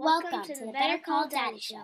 Welcome to the Better Call Daddy Show.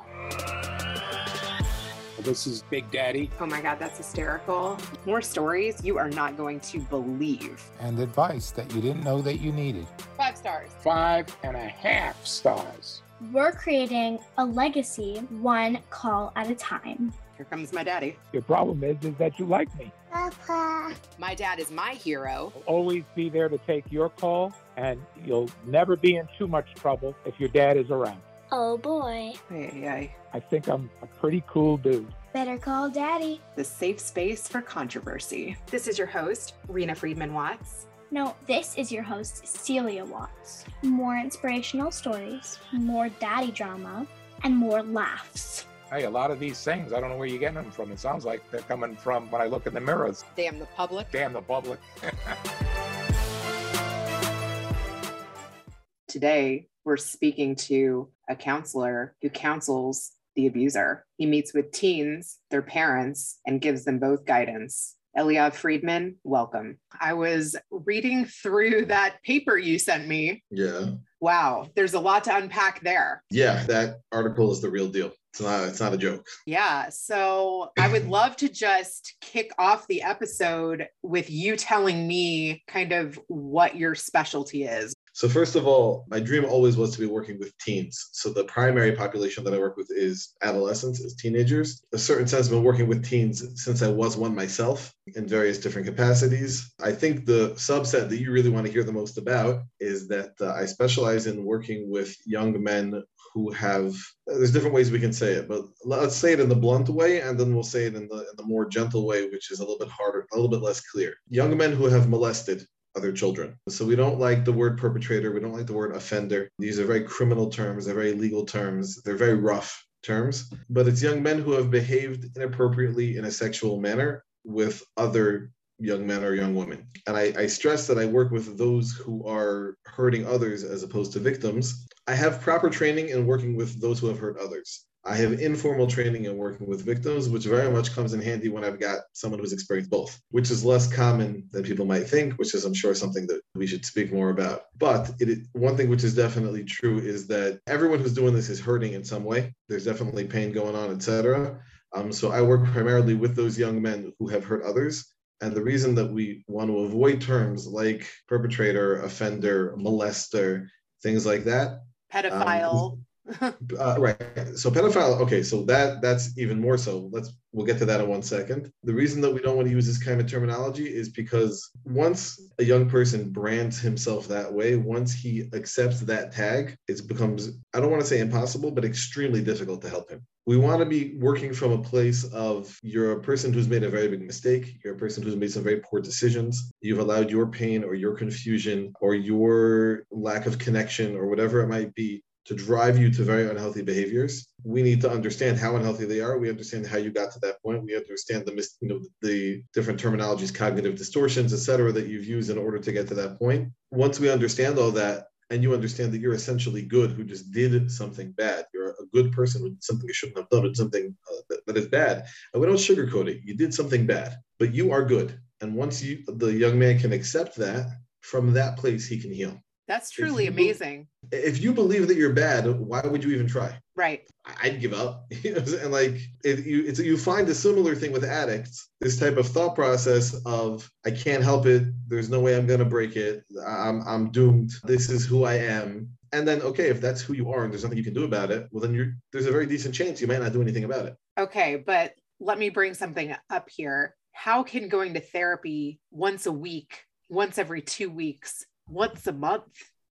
This is Big Daddy. Oh my God, that's hysterical. More stories you are not going to believe. And advice that you didn't know that you needed. Five stars. Five and a half stars. We're creating a legacy one call at a time. Here comes my daddy. Your problem is, is that you like me. Papa. My dad is my hero. I'll always be there to take your call, and you'll never be in too much trouble if your dad is around. Oh boy. Ay, ay, ay. I think I'm a pretty cool dude. Better call daddy. The safe space for controversy. This is your host, Rena Friedman Watts. No, this is your host, Celia Watts. More inspirational stories, more daddy drama, and more laughs. Hey, a lot of these things, I don't know where you're getting them from. It sounds like they're coming from when I look in the mirrors. Damn the public. Damn the public. Today, we're speaking to a counselor who counsels the abuser. He meets with teens, their parents, and gives them both guidance. Eliav Friedman, welcome. I was reading through that paper you sent me. Yeah. Wow, there's a lot to unpack there. Yeah, that article is the real deal. It's not it's not a joke. Yeah. So I would love to just kick off the episode with you telling me kind of what your specialty is. So first of all, my dream always was to be working with teens. So the primary population that I work with is adolescents, is teenagers. A certain sense, I've been working with teens since I was one myself in various different capacities. I think the subset that you really want to hear the most about is that uh, I specialize in working with young men who have there's different ways we can say it but let's say it in the blunt way and then we'll say it in the, in the more gentle way which is a little bit harder a little bit less clear young men who have molested other children so we don't like the word perpetrator we don't like the word offender these are very criminal terms they're very legal terms they're very rough terms but it's young men who have behaved inappropriately in a sexual manner with other young men or young women. And I, I, stress that I work with those who are hurting others as opposed to victims. I have proper training in working with those who have hurt others. I have informal training in working with victims, which very much comes in handy when I've got someone who's experienced both, which is less common than people might think, which is, I'm sure, something that we should speak more about. But it, one thing which is definitely true is that everyone who's doing this is hurting in some way. There's definitely pain going on, etc. Um, so I work primarily with those young men who have hurt others. And the reason that we want to avoid terms like perpetrator, offender, molester, things like that. Pedophile. Um, uh, right. So pedophile. Okay. So that that's even more so. Let's we'll get to that in one second. The reason that we don't want to use this kind of terminology is because once a young person brands himself that way, once he accepts that tag, it becomes I don't want to say impossible, but extremely difficult to help him we want to be working from a place of you're a person who's made a very big mistake you're a person who's made some very poor decisions you've allowed your pain or your confusion or your lack of connection or whatever it might be to drive you to very unhealthy behaviors we need to understand how unhealthy they are we understand how you got to that point we understand the you know the different terminologies cognitive distortions et cetera that you've used in order to get to that point once we understand all that and you understand that you're essentially good who just did something bad. You're a good person did something you shouldn't have done, and something uh, that, that is bad. And we don't sugarcoat it. You did something bad, but you are good. And once you, the young man can accept that, from that place he can heal. That's truly amazing. If you believe that you're bad, why would you even try? Right. I'd give up. and like it, you, it's you find a similar thing with addicts. This type of thought process of I can't help it. There's no way I'm gonna break it. I'm I'm doomed. This is who I am. And then okay, if that's who you are and there's nothing you can do about it, well then you're there's a very decent chance you might not do anything about it. Okay. But let me bring something up here. How can going to therapy once a week, once every two weeks, once a month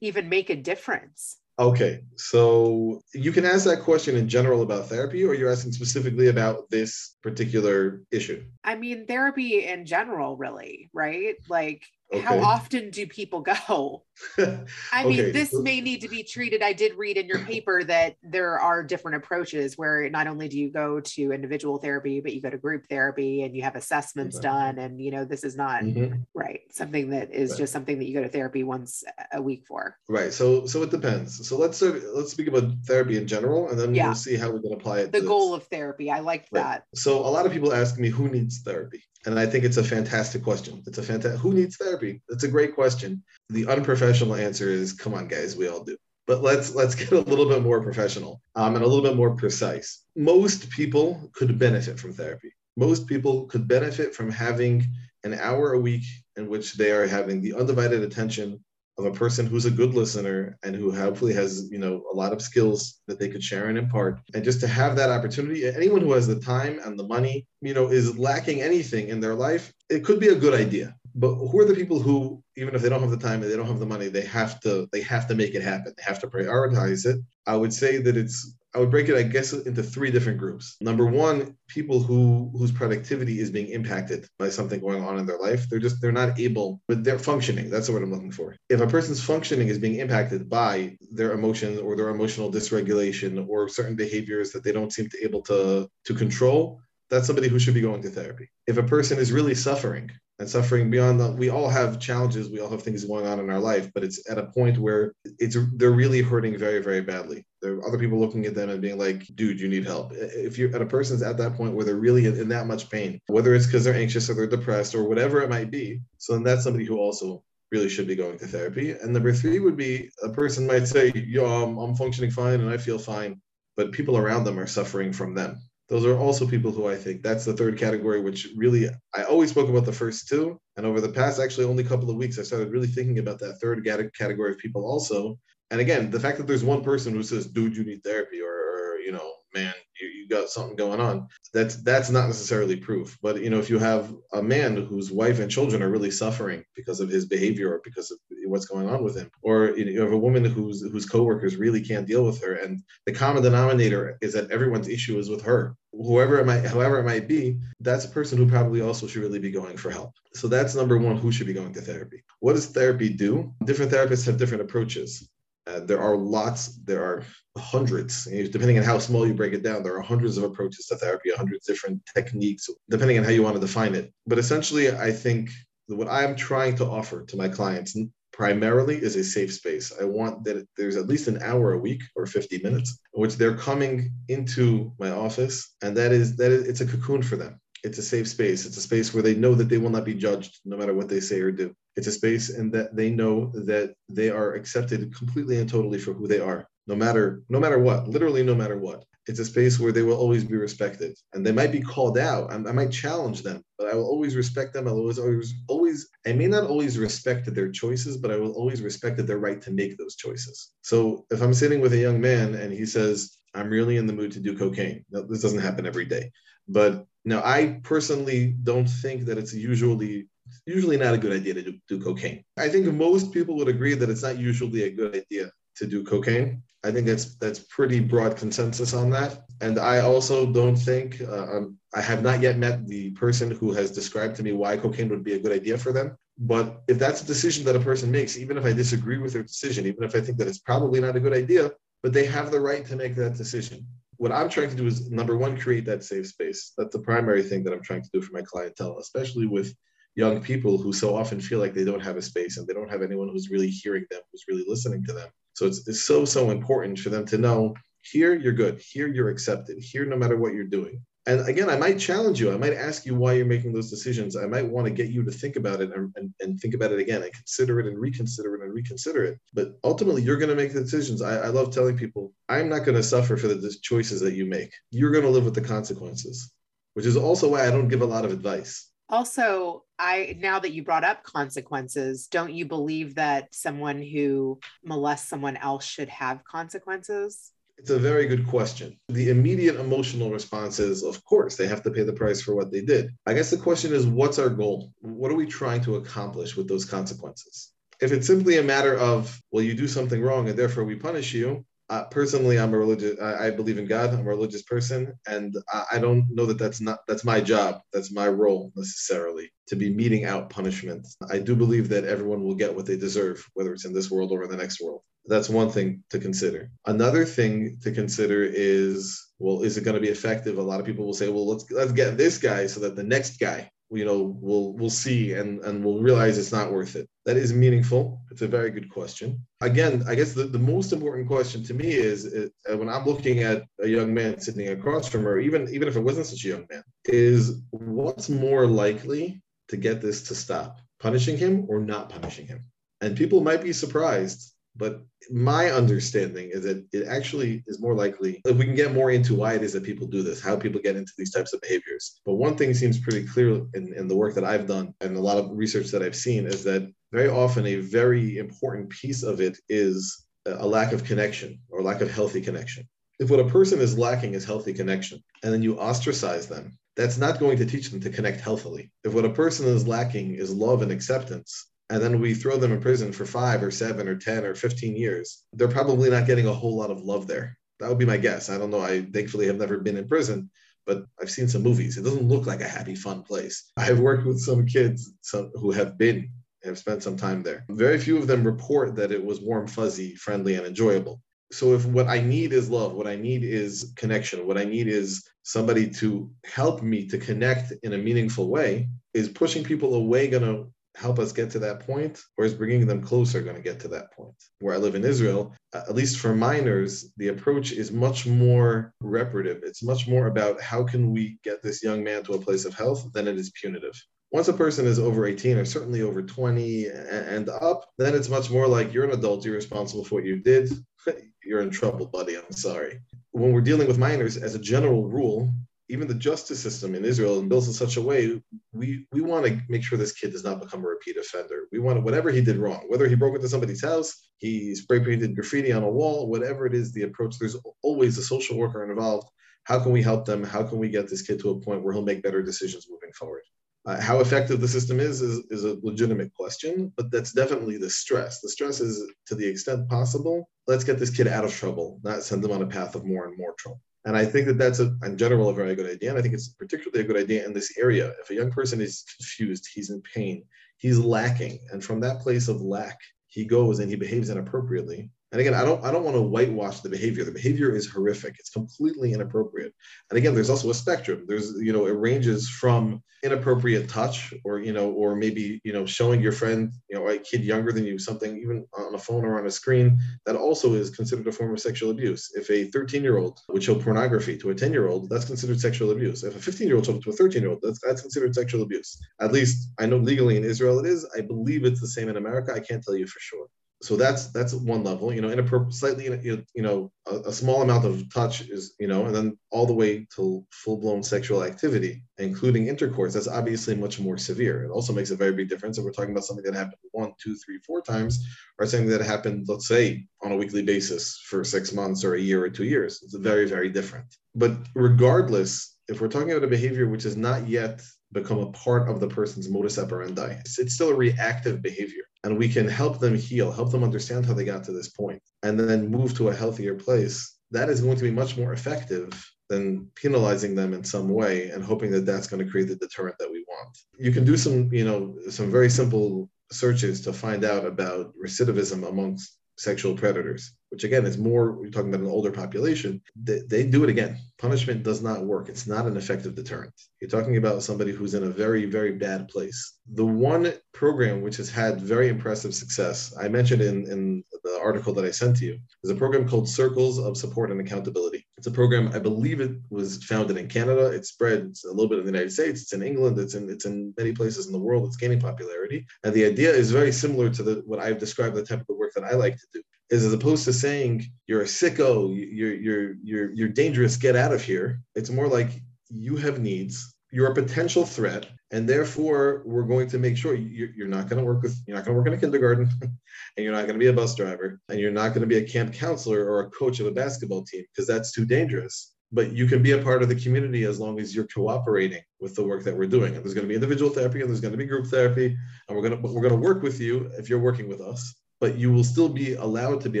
even make a difference? Okay, so you can ask that question in general about therapy, or you're asking specifically about this particular issue. I mean, therapy in general, really, right? Like, how often do people go? I mean, Okay, this may need to be treated. I did read in your paper that there are different approaches where not only do you go to individual therapy, but you go to group therapy and you have assessments Okay. done. And, you know, this is not Mhm. right. Something that is Right. just something that you go to therapy once a week for. Right. So so it depends. So let's of- let's speak about therapy in general, and then Yeah. we'll see how we can apply it. The goal this. of therapy. I like Right. that. So a lot of people ask me who needs therapy, and I think it's a fantastic question. It's a fantastic. Who needs therapy? It's a great question. The unprofessional answer is, come on, guys, we all do. but let's let's get a little bit more professional um, and a little bit more precise. Most people could benefit from therapy. Most people could benefit from having an hour a week in which they are having the undivided attention of a person who's a good listener and who hopefully has you know a lot of skills that they could share and impart and just to have that opportunity anyone who has the time and the money you know is lacking anything in their life it could be a good idea but who are the people who even if they don't have the time and they don't have the money they have to they have to make it happen they have to prioritize it i would say that it's I would break it, I guess, into three different groups. Number one, people who whose productivity is being impacted by something going on in their life. They're just they're not able, but they're functioning. That's what I'm looking for. If a person's functioning is being impacted by their emotions or their emotional dysregulation or certain behaviors that they don't seem to able to to control, that's somebody who should be going to therapy. If a person is really suffering and suffering beyond that we all have challenges we all have things going on in our life but it's at a point where it's they're really hurting very very badly. There are other people looking at them and being like dude you need help. If you're at a person's at that point where they're really in, in that much pain whether it's because they're anxious or they're depressed or whatever it might be so then that's somebody who also really should be going to therapy. And number three would be a person might say yo I'm, I'm functioning fine and i feel fine but people around them are suffering from them those are also people who I think that's the third category, which really I always spoke about the first two. And over the past actually only couple of weeks, I started really thinking about that third category of people also. And again, the fact that there's one person who says, dude, you need therapy, or, or you know, man, you, you got something going on. That's that's not necessarily proof. But you know, if you have a man whose wife and children are really suffering because of his behavior or because of what's going on with him, or you, know, you have a woman whose whose coworkers really can't deal with her, and the common denominator is that everyone's issue is with her. Whoever it might, however it might be, that's a person who probably also should really be going for help. So that's number one. Who should be going to therapy? What does therapy do? Different therapists have different approaches. Uh, there are lots, there are hundreds, depending on how small you break it down, there are hundreds of approaches to therapy, hundreds different techniques, depending on how you want to define it. But essentially, I think what I'm trying to offer to my clients primarily is a safe space. I want that there's at least an hour a week or 50 minutes in which they're coming into my office, and that is that is, it's a cocoon for them. It's a safe space. It's a space where they know that they will not be judged no matter what they say or do. It's a space in that they know that they are accepted completely and totally for who they are, no matter no matter what, literally no matter what. It's a space where they will always be respected, and they might be called out. I, I might challenge them, but I will always respect them. I will always, always, always. I may not always respect their choices, but I will always respect their right to make those choices. So if I'm sitting with a young man and he says, "I'm really in the mood to do cocaine," now, this doesn't happen every day, but now I personally don't think that it's usually usually not a good idea to do, do cocaine. I think most people would agree that it's not usually a good idea to do cocaine. I think that's that's pretty broad consensus on that. And I also don't think uh, um, I have not yet met the person who has described to me why cocaine would be a good idea for them. But if that's a decision that a person makes, even if I disagree with their decision, even if I think that it's probably not a good idea, but they have the right to make that decision. What I'm trying to do is number one, create that safe space. That's the primary thing that I'm trying to do for my clientele, especially with young people who so often feel like they don't have a space and they don't have anyone who's really hearing them, who's really listening to them. So it's, it's so, so important for them to know here you're good, here you're accepted, here no matter what you're doing. And again, I might challenge you. I might ask you why you're making those decisions. I might want to get you to think about it and, and, and think about it again and consider it and reconsider it and reconsider it. But ultimately, you're going to make the decisions. I, I love telling people, I'm not going to suffer for the choices that you make. You're going to live with the consequences, which is also why I don't give a lot of advice also i now that you brought up consequences don't you believe that someone who molests someone else should have consequences it's a very good question. The immediate emotional response is, of course, they have to pay the price for what they did. I guess the question is, what's our goal? What are we trying to accomplish with those consequences? If it's simply a matter of, well, you do something wrong and therefore we punish you, uh, personally, I'm a religious. I, I, believe in God. I'm a religious person, and I, I, don't know that that's not that's my job. That's my role necessarily to be meting out punishment. I do believe that everyone will get what they deserve, whether it's in this world or in the next world. That's one thing to consider. Another thing to consider is, well, is it going to be effective? A lot of people will say, well, let's let's get this guy so that the next guy you know we'll we'll see and and we'll realize it's not worth it that is meaningful? It's a very good question. Again i guess the, the most important question to me is, is uh, when i'm looking at a young man sitting across from her even even if it wasn't such a young man is what's more likely to get this to stop punishing him or not punishing him? And people might be surprised But my understanding is that it actually is more likely if we can get more into why it is that people do this, how people get into these types of behaviors. But one thing seems pretty clear in, in the work that I've done and a lot of research that I've seen is that very often a very important piece of it is a lack of connection or lack of healthy connection. If what a person is lacking is healthy connection, and then you ostracize them, that's not going to teach them to connect healthily. If what a person is lacking is love and acceptance, and then we throw them in prison for five or seven or 10 or 15 years, they're probably not getting a whole lot of love there. That would be my guess. I don't know. I thankfully have never been in prison, but I've seen some movies. It doesn't look like a happy, fun place. I've worked with some kids some, who have been, have spent some time there. Very few of them report that it was warm, fuzzy, friendly, and enjoyable. So if what I need is love, what I need is connection, what I need is somebody to help me to connect in a meaningful way, is pushing people away going to help us get to that point, or is bringing them closer going to get to that point? Where I live in Israel, at least for minors, the approach is much more reparative. It's much more about how can we get this young man to a place of health than it is punitive. Once a person is over 18 or certainly over 20 and up, then it's much more like you're an adult, you're responsible for what you did. you're in trouble, buddy. I'm sorry. When we're dealing with minors, as a general rule, even the justice system in Israel is built in such a way, we, we want to make sure this kid does not become a repeat offender. We want whatever he did wrong, whether he broke into somebody's house, he spray painted graffiti on a wall, whatever it is, the approach, there's always a social worker involved. How can we help them? How can we get this kid to a point where he'll make better decisions moving forward? Uh, how effective the system is, is is a legitimate question, but that's definitely the stress. The stress is to the extent possible, let's get this kid out of trouble, not send them on a path of more and more trouble. And I think that that's, a, in general, a very good idea. And I think it's particularly a good idea in this area. If a young person is confused, he's in pain, he's lacking. And from that place of lack, he goes and he behaves inappropriately. And again, I don't I don't want to whitewash the behavior. The behavior is horrific. It's completely inappropriate. And again, there's also a spectrum. There's you know it ranges from inappropriate touch or you know or maybe you know showing your friend you know a kid younger than you something even on a phone or on a screen that also is considered a form of sexual abuse. If a 13 year old would show pornography to a 10 year old, that's considered sexual abuse. If a 15 year old showed it to a 13 year old, that's that's considered sexual abuse. At least I know legally in Israel it is. I believe it's the same in America. I can't tell you for sure so that's that's one level you know inappropriate slightly you know a, a, small amount of touch is you know and then all the way to full-blown sexual activity including intercourse that's obviously much more severe. It also makes a very big difference if we're talking about something that happened one two three four times or something that happened let's say on a weekly basis for six months or a year or two years. It's very very different. But regardless if we're talking about a behavior which is not yet become a part of the person's modus operandi. It's, it's, still a reactive behavior, and we can help them heal, help them understand how they got to this point, and then move to a healthier place. That is going to be much more effective than penalizing them in some way and hoping that that's going to create the deterrent that we want. You can do some, you know, some very simple searches to find out about recidivism amongst sexual predators, which again is more, we're talking about an older population, they, they, do it again. Punishment does not work. It's not an effective deterrent. You're talking about somebody who's in a very, very bad place. The one program which has had very impressive success, I mentioned in, in the article that I sent to you, is a program called Circles of Support and Accountability. It's a program, I believe it was founded in Canada. It's spread a little bit in the United States. It's in England. It's in, it's in many places in the world. It's gaining popularity. And the idea is very similar to the, what I've described the type of work that I like to do is as opposed to saying you're a sicko, you're you're you're you're dangerous, get out of here. It's more like you have needs, you're a potential threat, and therefore we're going to make sure you're, you're not going to work with you're not going to work in a kindergarten, and you're not going to be a bus driver, and you're not going to be a camp counselor or a coach of a basketball team because that's too dangerous. But you can be a part of the community as long as you're cooperating with the work that we're doing. And there's going to be individual therapy and there's going to be group therapy, and we're going to we're going to work with you if you're working with us but you will still be allowed to be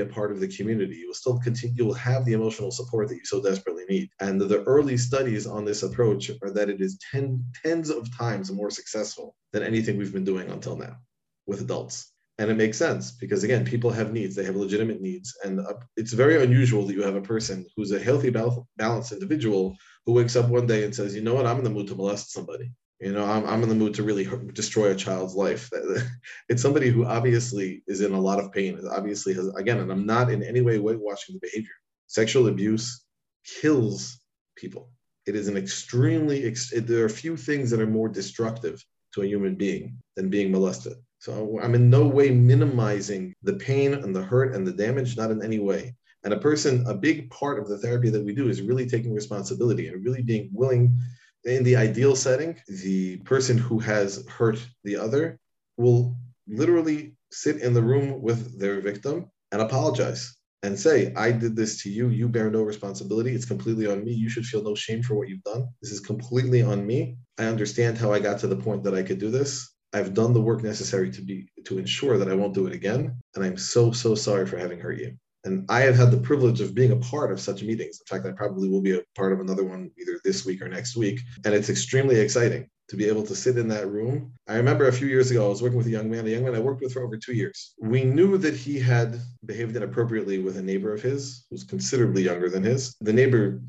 a part of the community. You will still continue, you will have the emotional support that you so desperately need. And the early studies on this approach are that it is ten, tens of times more successful than anything we've been doing until now with adults. And it makes sense because, again, people have needs, they have legitimate needs. And it's very unusual that you have a person who's a healthy, balanced individual who wakes up one day and says, you know what, I'm in the mood to molest somebody you know I'm, I'm in the mood to really destroy a child's life it's somebody who obviously is in a lot of pain obviously has again and i'm not in any way whitewashing the behavior sexual abuse kills people it is an extremely there are few things that are more destructive to a human being than being molested So I'm in no way minimizing the pain and the hurt and the damage, not in any way. And a person, a big part of the therapy that we do is really taking responsibility and really being willing. In the ideal setting, the person who has hurt the other will literally sit in the room with their victim and apologize and say, I did this to you. You bear no responsibility. It's completely on me. You should feel no shame for what you've done. This is completely on me. I understand how I got to the point that I could do this. I've done the work necessary to be to ensure that I won't do it again. And I'm so, so sorry for having hurt you. And I have had the privilege of being a part of such meetings. In fact, I probably will be a part of another one either this week or next week. And it's extremely exciting to be able to sit in that room. I remember a few years ago, I was working with a young man, a young man I worked with for over two years. We knew that he had behaved inappropriately with a neighbor of his who's considerably younger than his. The neighbor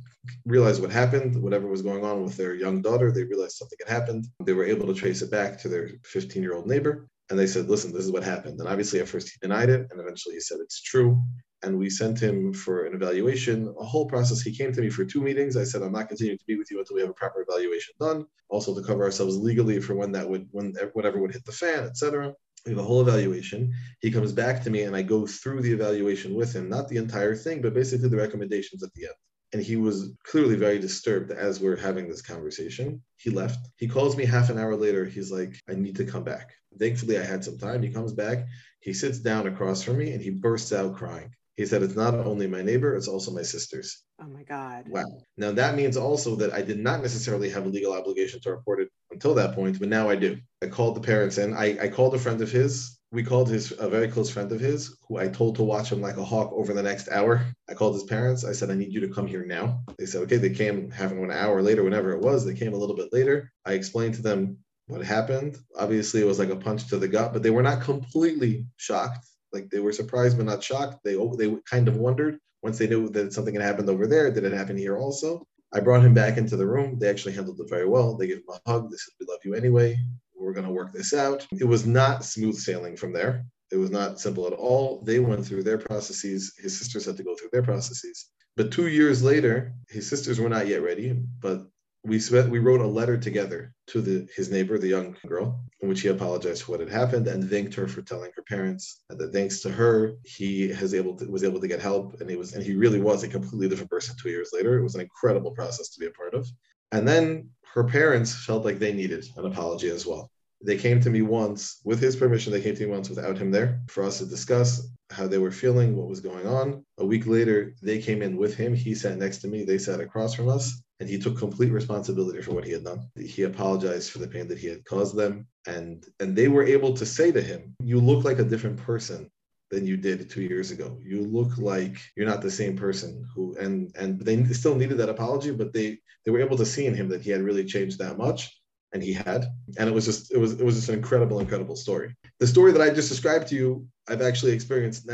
realized what happened, whatever was going on with their young daughter. They realized something had happened. They were able to trace it back to their 15 year old neighbor. And they said, listen, this is what happened. And obviously, at first, he denied it. And eventually, he said it's true and we sent him for an evaluation, a whole process. He came to me for two meetings. I said, I'm not continuing to be with you until we have a proper evaluation done. Also to cover ourselves legally for when that would, when whatever would hit the fan, etc. We have a whole evaluation. He comes back to me and I go through the evaluation with him, not the entire thing, but basically the recommendations at the end. And he was clearly very disturbed as we're having this conversation. He left. He calls me half an hour later. He's like, I need to come back. Thankfully, I had some time. He comes back. He sits down across from me and he bursts out crying. He said, It's not only my neighbor, it's also my sister's. Oh my God. Wow. Now that means also that I did not necessarily have a legal obligation to report it until that point, but now I do. I called the parents in. I, I called a friend of his. We called his a very close friend of his who I told to watch him like a hawk over the next hour. I called his parents. I said, I need you to come here now. They said, okay. They came half an hour later, whenever it was. They came a little bit later. I explained to them what happened. Obviously, it was like a punch to the gut, but they were not completely shocked like they were surprised but not shocked. They they kind of wondered once they knew that something had happened over there. Did it happen here also? I brought him back into the room. They actually handled it very well. They gave him a hug. They said, "We love you anyway. We're going to work this out." It was not smooth sailing from there. It was not simple at all. They went through their processes. His sisters had to go through their processes. But two years later, his sisters were not yet ready, but we spent, we wrote a letter together to the, his neighbor, the young girl, in which he apologized for what had happened and thanked her for telling her parents that thanks to her, he has able to, was able to get help, and he was and he really was a completely different person two years later. It was an incredible process to be a part of. And then her parents felt like they needed an apology as well. They came to me once, with his permission, they came to me once without him there for us to discuss how they were feeling, what was going on. A week later, they came in with him. He sat next to me, they sat across from us and he took complete responsibility for what he had done. He apologized for the pain that he had caused them, and and they were able to say to him, "You look like a different person." than you did two years ago. You look like you're not the same person who and and they still needed that apology, but they they were able to see in him that he had really changed that much. And he had. And it was just it was it was just an incredible, incredible story. The story that I just described to you, I've actually experienced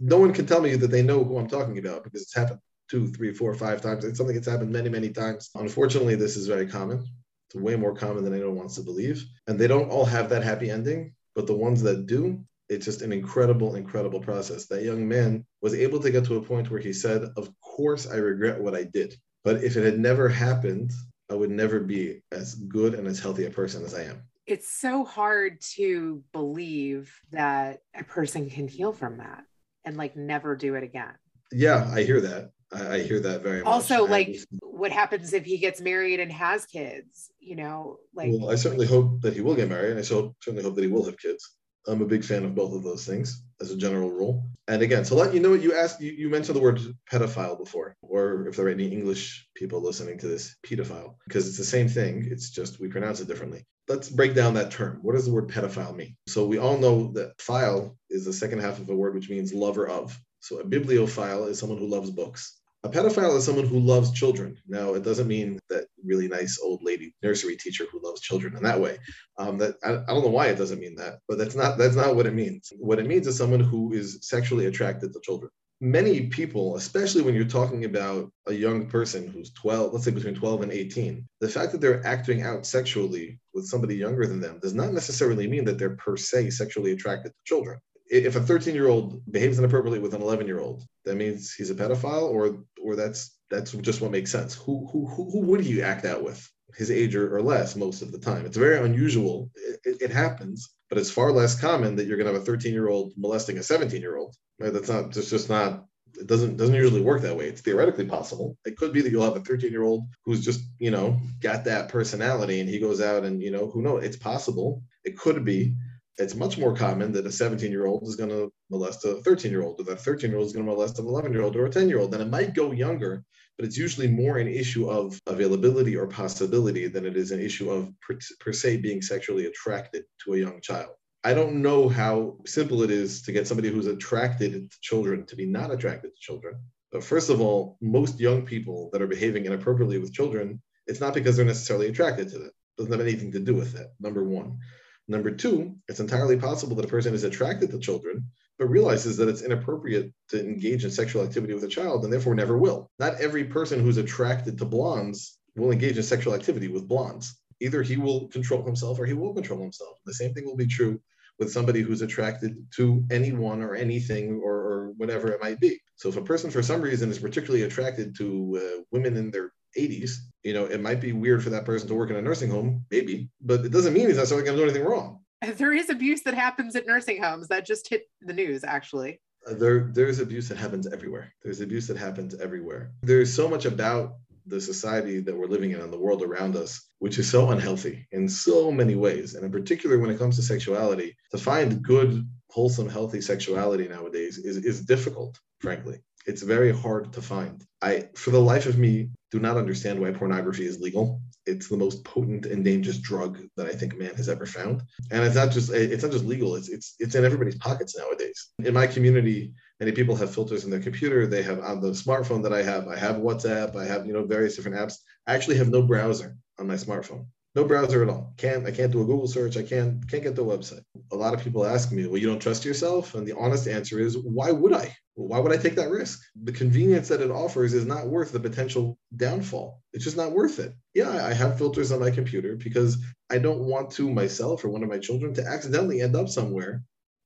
no one can tell me that they know who I'm talking about because it's happened two, three, four, five times. It's something that's happened many, many times. Unfortunately, this is very common. It's way more common than anyone wants to believe. And they don't all have that happy ending, but the ones that do, it's just an incredible, incredible process. That young man was able to get to a point where he said, Of course, I regret what I did. But if it had never happened, I would never be as good and as healthy a person as I am. It's so hard to believe that a person can heal from that and like never do it again. Yeah, I hear that. I, I hear that very much. Also, like, what happens if he gets married and has kids? You know, like. Well, I certainly hope that he will get married, and I so, certainly hope that he will have kids. I'm a big fan of both of those things as a general rule. And again, so let you know what you asked. You, you mentioned the word pedophile before, or if there are any English people listening to this, pedophile, because it's the same thing. It's just we pronounce it differently. Let's break down that term. What does the word pedophile mean? So we all know that phile is the second half of a word which means lover of. So a bibliophile is someone who loves books. A pedophile is someone who loves children. Now, it doesn't mean that really nice old lady nursery teacher who loves children in that way. Um, that I, I, don't know why it doesn't mean that, but that's not that's not what it means. What it means is someone who is sexually attracted to children. Many people, especially when you're talking about a young person who's 12, let's say between 12 and 18, the fact that they're acting out sexually with somebody younger than them does not necessarily mean that they're per se sexually attracted to children if a 13 year old behaves inappropriately with an 11 year old, that means he's a pedophile, or or that's that's just what makes sense. Who who who, who would he act out with? his age or, or less most of the time. It's very unusual. It, it, happens, but it's far less common that you're going to have a 13 year old molesting a 17 year old. Right? That's not just just not. It doesn't doesn't usually work that way. It's theoretically possible. It could be that you'll have a 13 year old who's just you know got that personality and he goes out and you know who knows. It's possible. It could be it's much more common that a 17 year old is going to molest a 13 year old, or that a 13 year old is going to molest an 11 year old or a 10 year old. Then it might go younger, but it's usually more an issue of availability or possibility than it is an issue of per, per se being sexually attracted to a young child. I don't know how simple it is to get somebody who's attracted to children to be not attracted to children. But first of all, most young people that are behaving inappropriately with children, it's not because they're necessarily attracted to them. It doesn't have anything to do with that. Number one. Number two, it's entirely possible that a person is attracted to children, but realizes that it's inappropriate to engage in sexual activity with a child and therefore never will. Not every person who's attracted to blondes will engage in sexual activity with blondes. Either he will control himself or he will control himself. The same thing will be true with somebody who's attracted to anyone or anything or, or whatever it might be. So if a person for some reason is particularly attracted to uh, women in their 80s, you know, it might be weird for that person to work in a nursing home, maybe, but it doesn't mean he's necessarily going to do anything wrong. There is abuse that happens at nursing homes that just hit the news, actually. Uh, there, there's abuse that happens everywhere. There's abuse that happens everywhere. There's so much about the society that we're living in and the world around us, which is so unhealthy in so many ways. And in particular, when it comes to sexuality, to find good, wholesome, healthy sexuality nowadays is, is difficult, frankly. It's very hard to find. I, for the life of me, do not understand why pornography is legal. It's the most potent and dangerous drug that I think man has ever found. And it's not just it's not just legal. It's it's it's in everybody's pockets nowadays. In my community, many people have filters in their computer. They have on the smartphone that I have. I have WhatsApp. I have you know various different apps. I actually have no browser on my smartphone no browser at all. Can't I can't do a Google search. I can't can't get the website. A lot of people ask me, well, you don't trust yourself, and the honest answer is, why would I? Why would I take that risk? The convenience that it offers is not worth the potential downfall. It's just not worth it. Yeah, I have filters on my computer because I don't want to myself or one of my children to accidentally end up somewhere,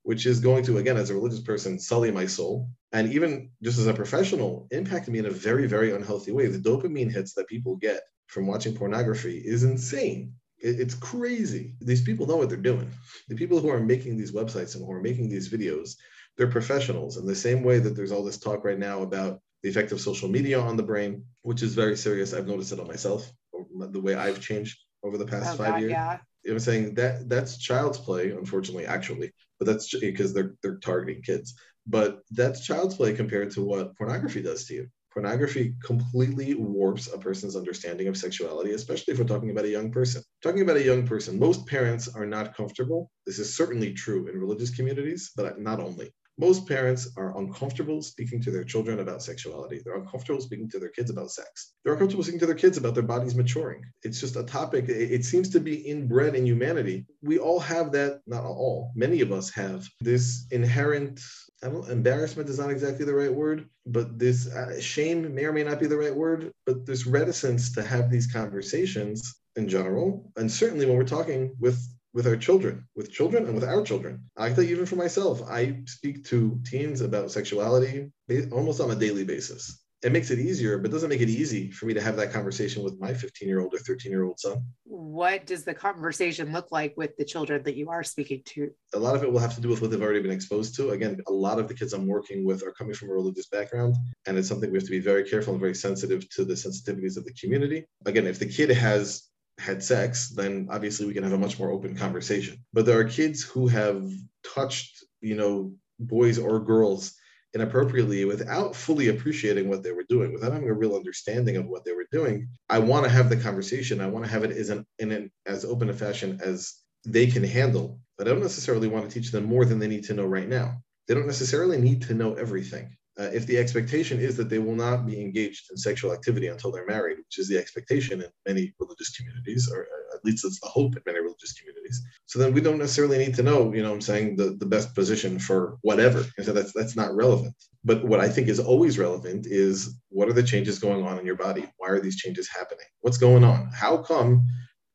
which is going to, again, as a religious person, sully my soul. And even just as a professional, impact me in a very, very unhealthy way. The dopamine hits that people get from watching pornography is insane. It's crazy. These people know what they're doing. The people who are making these websites and who are making these videos, they're professionals. In the same way that there's all this talk right now about the effect of social media on the brain, which is very serious. I've noticed it on myself, the way I've changed over the past oh, five God, years. Yeah. I'm saying that that's child's play, unfortunately, actually, but that's because they're they're targeting kids. But that's child's play compared to what pornography does to you pornography completely warps a person's understanding of sexuality, especially if we're talking about a young person. Talking about a young person, most parents are not comfortable. This is certainly true in religious communities, but not only. Most parents are uncomfortable speaking to their children about sexuality. They're uncomfortable speaking to their kids about sex. They're uncomfortable speaking to their kids about their bodies maturing. It's just a topic, it seems to be inbred in humanity. We all have that, not all, many of us have this inherent I don't, embarrassment is not exactly the right word, but this uh, shame may or may not be the right word, but this reticence to have these conversations in general, and certainly when we're talking with with our children, with children and with our children. I can tell you even for myself, I speak to teens about sexuality almost on a daily basis it makes it easier, but doesn't make it easy for me to have that conversation with my 15 year old or 13 year old son. What does the conversation look like with the children that you are speaking to? A lot of it will have to do with what they've already been exposed to. Again, a lot of the kids I'm working with are coming from a religious background, and it's something we have to be very careful and very sensitive to the sensitivities of the community. Again, if the kid has had sex, then obviously we can have a much more open conversation. But there are kids who have touched, you know, boys or girls inappropriately without fully appreciating what they were doing, without having a real understanding of what they were doing. I want to have the conversation. I want to have it as an, in an as open a fashion as they can handle. But I don't necessarily want to teach them more than they need to know right now. They don't necessarily need to know everything. Uh, if the expectation is that they will not be engaged in sexual activity until they're married, which is the expectation in many religious communities, or uh, at least it's the hope in many religious communities. So then we don't necessarily need to know, you know, I'm saying the, the best position for whatever. And so that's that's not relevant. But what I think is always relevant is what are the changes going on in your body? Why are these changes happening? What's going on? How come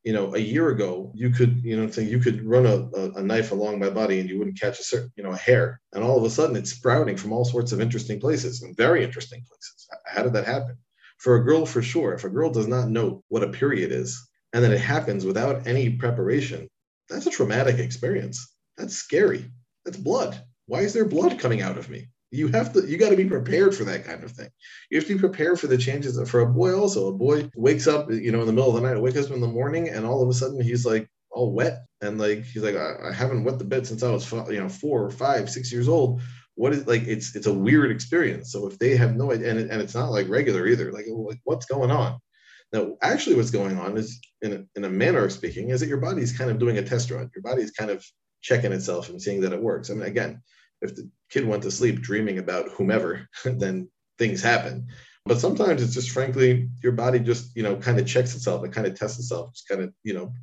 you know, a year ago, you could, you know, think you could run a, a, knife along my body and you wouldn't catch a certain, you know, a hair. And all of a sudden it's sprouting from all sorts of interesting places and very interesting places. How did that happen? For a girl, for sure, if a girl does not know what a period is, and then it happens without any preparation, that's a traumatic experience. That's scary. That's blood. Why is there blood coming out of me? You have to, you got to be prepared for that kind of thing. You have to be prepared for the changes. For a boy, also, a boy wakes up, you know, in the middle of the night, wakes up in the morning, and all of a sudden he's like all wet. And like, he's like, I, I haven't wet the bed since I was, you know, four or five, six years old what is like it's it's a weird experience so if they have no idea and, it, and it's not like regular either like, oh, like what's going on now actually what's going on is in a, in a manner of speaking is that your body's kind of doing a test run your body's kind of checking itself and seeing that it works i mean again if the kid went to sleep dreaming about whomever, then things happen. But sometimes it's just frankly your body just you know kind of checks itself, it kind of tests itself, just kind of you know